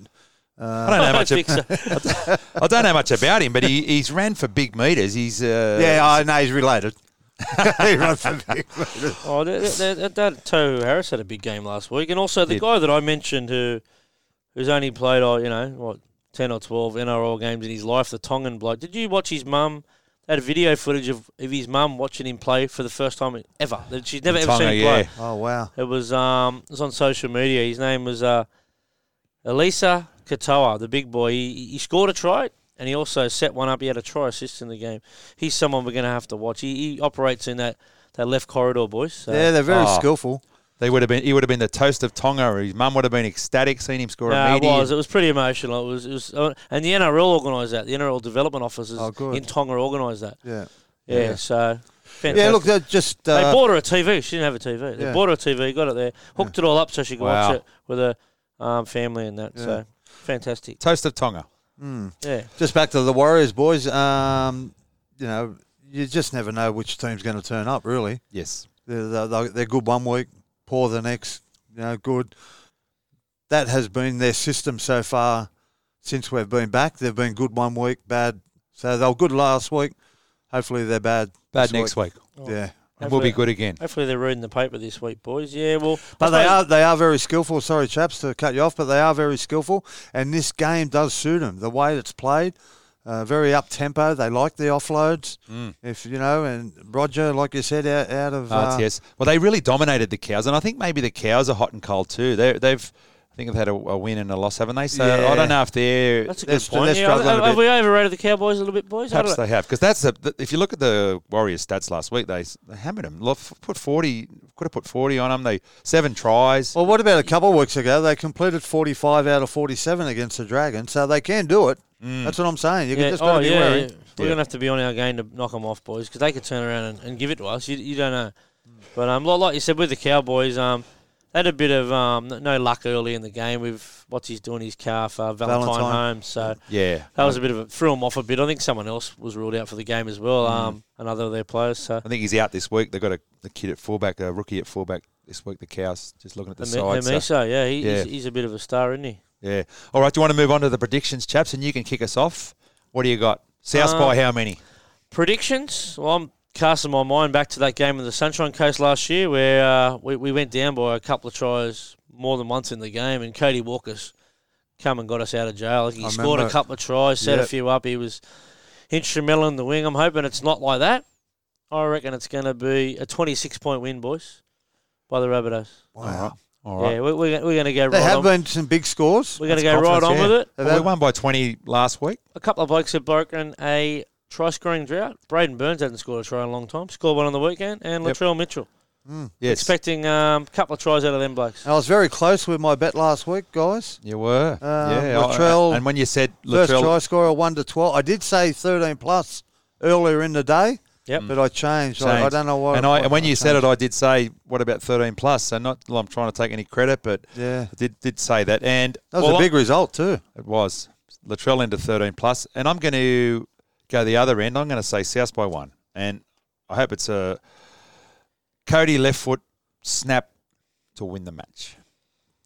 I don't know I much. think ab- so. I don't know much about him, but he, he's ran for big meters. He's uh, yeah, I know he's related. he runs for big meters. Oh, that, that, that, that Tohu Harris had a big game last week, and also the Did. guy that I mentioned who, who's only played, oh, you know, what ten or twelve NRL games in his life, the Tongan bloke. Did you watch his mum? They had video footage of, of his mum watching him play for the first time ever. That She's never ever Tonga, seen him yeah. play. Oh, wow. It was um, it was on social media. His name was uh, Eliesa Katoa, the big boy. He, he scored a try and he also set one up. He had a try assist in the game. He's someone we're going to have to watch. He, he operates in that, that left corridor, boys. So. Yeah, they're very Oh. skillful. They would have been. He would have been the toast of Tonga. His mum would have been ecstatic seeing him score a No, it was. It was pretty emotional. It was. It was, uh, and the NRL organised that. The NRL development officers Oh, in Tonga organised that. Yeah. Yeah. Yeah. So. Fantastic. Yeah, look, they're just. they Uh, bought her a TV. She didn't have a TV. They Yeah. bought her a TV, got it there, hooked it all up so she could Wow. watch it with her um, family and that. Yeah. So fantastic. toast of Tonga. mm. Yeah. Just back to the Warriors, boys. Um, you know, you just never know which team's going to turn up, really. Yes. They're, they're, they're good one week, poor the next, you know, good. That has been their system so far since we've been back. They've been good one week, bad. So they were good last week. Hopefully they're bad. Bad this next week. Yeah. And we'll be good again. Hopefully they're reading the paper this week, boys. Yeah, well, But they are they are very skillful. Sorry, chaps, to cut you off, but they are very skillful, and this game does suit them. The way it's played, uh, very up tempo. They like the offloads. Mm. If you know, and Roger, like you said, out, out of uh, RTS. Well, they really dominated the cows, and I think maybe the cows are hot and cold too. They, they've, I think they've had a, a win and a loss, haven't they? So I don't know if they're. That's a They're point. they're Yeah, struggling have, a have we overrated the Cowboys a little bit, boys? I Perhaps don't they have because that's a. th- If you look at the Warriors stats last week, they, they hammered them. Put forty, could have put forty on them. They seven tries. Well, what about a couple of weeks ago? They completed forty-five out of forty-seven against the Dragons, so they can do it. Mm. That's what I'm saying. You yeah, just oh, got to be yeah, wary. yeah. We're Yeah. gonna have to be on our game to knock them off, boys, because they could turn around and, and give it to us. You, you don't know. But um, like, like you said with the Cowboys, um, they had a bit of um, no luck early in the game with what's he's doing his calf, uh, Valentine, Valentine. Holmes. So yeah, that was a bit of a threw him off a bit. I think someone else was ruled out for the game as well. Mm. Um, another of their players. So I think he's out this week. They've got a, a kid at fullback, a rookie at fullback this week. The cows just looking at the Hemi- side. so- Hamiso, yeah, he, Yeah. He's, he's a bit of a star, isn't he? yeah. All right. Do you want to move on to the predictions, chaps? And you can kick us off. What do you got? South Uh, by how many? Predictions? Well, I'm casting my mind back to that game in the Sunshine Coast last year where uh, we, we went down by a couple of tries more than once in the game, and Cody Walker's come and got us out of jail. He I scored a couple of tries, set a few up. He was instrumental in the wing. I'm hoping it's not like that. I reckon it's going to be a 26 point win, boys, by the Rabbitohs. Wow. All right. Yeah, we're, we're, we're going to go There right have on. been some big scores. We're going to go right on confidence, with it. Well, we won by 20 last week. A couple of blokes have broken a try scoring drought. Braidon Burns hasn't scored a try in a long time. Scored one on the weekend. And Yep. Latrell Mitchell. Mm. Yes. Expecting um, a couple of tries out of them blokes. I was very close with my bet last week, guys. You were. Uh, yeah. I- Latrell- and when you said First try scorer one to twelve. I did say thirteen plus earlier in the day, Yep. but I changed. I, I don't know why. and I, and when you said it. I did say, "What about 13 plus?" So not, I'm trying to take any credit, but yeah, I did did say that, and that was well, a big result too. It was Latrell into 13 plus, and I'm going to go the other end. I'm going to say South by one, and I hope it's a Cody left foot snap to win the match.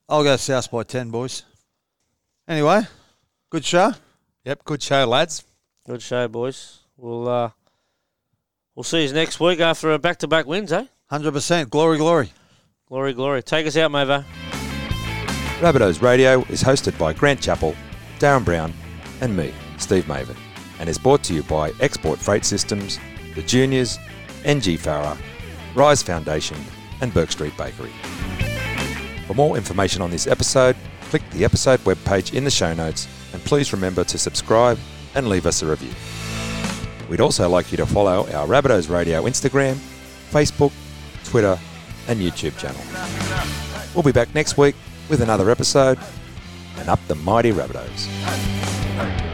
I'll go South by ten, boys. Anyway, good show. Yep, good show, lads. Good show, boys. We'll uh, we'll see you next week after a back to back wins, eh? Hundred percent. Glory, glory. Glory, glory. Take us out, Mavo. Rabbitohs Radio is hosted by Grant Chappell, Darren Brown, and me, Steve Mavin, and is brought to you by Export Freight Systems, the Juniors, NG Farah, Rise Foundation, and Bourke Street Bakery. For more information on this episode, click the episode webpage in the show notes and please remember to subscribe and leave us a review. We'd also like you to follow our Rabbitohs Radio Instagram, Facebook, Twitter, and YouTube channel. We'll be back next week with another episode and up the mighty Rabbitohs.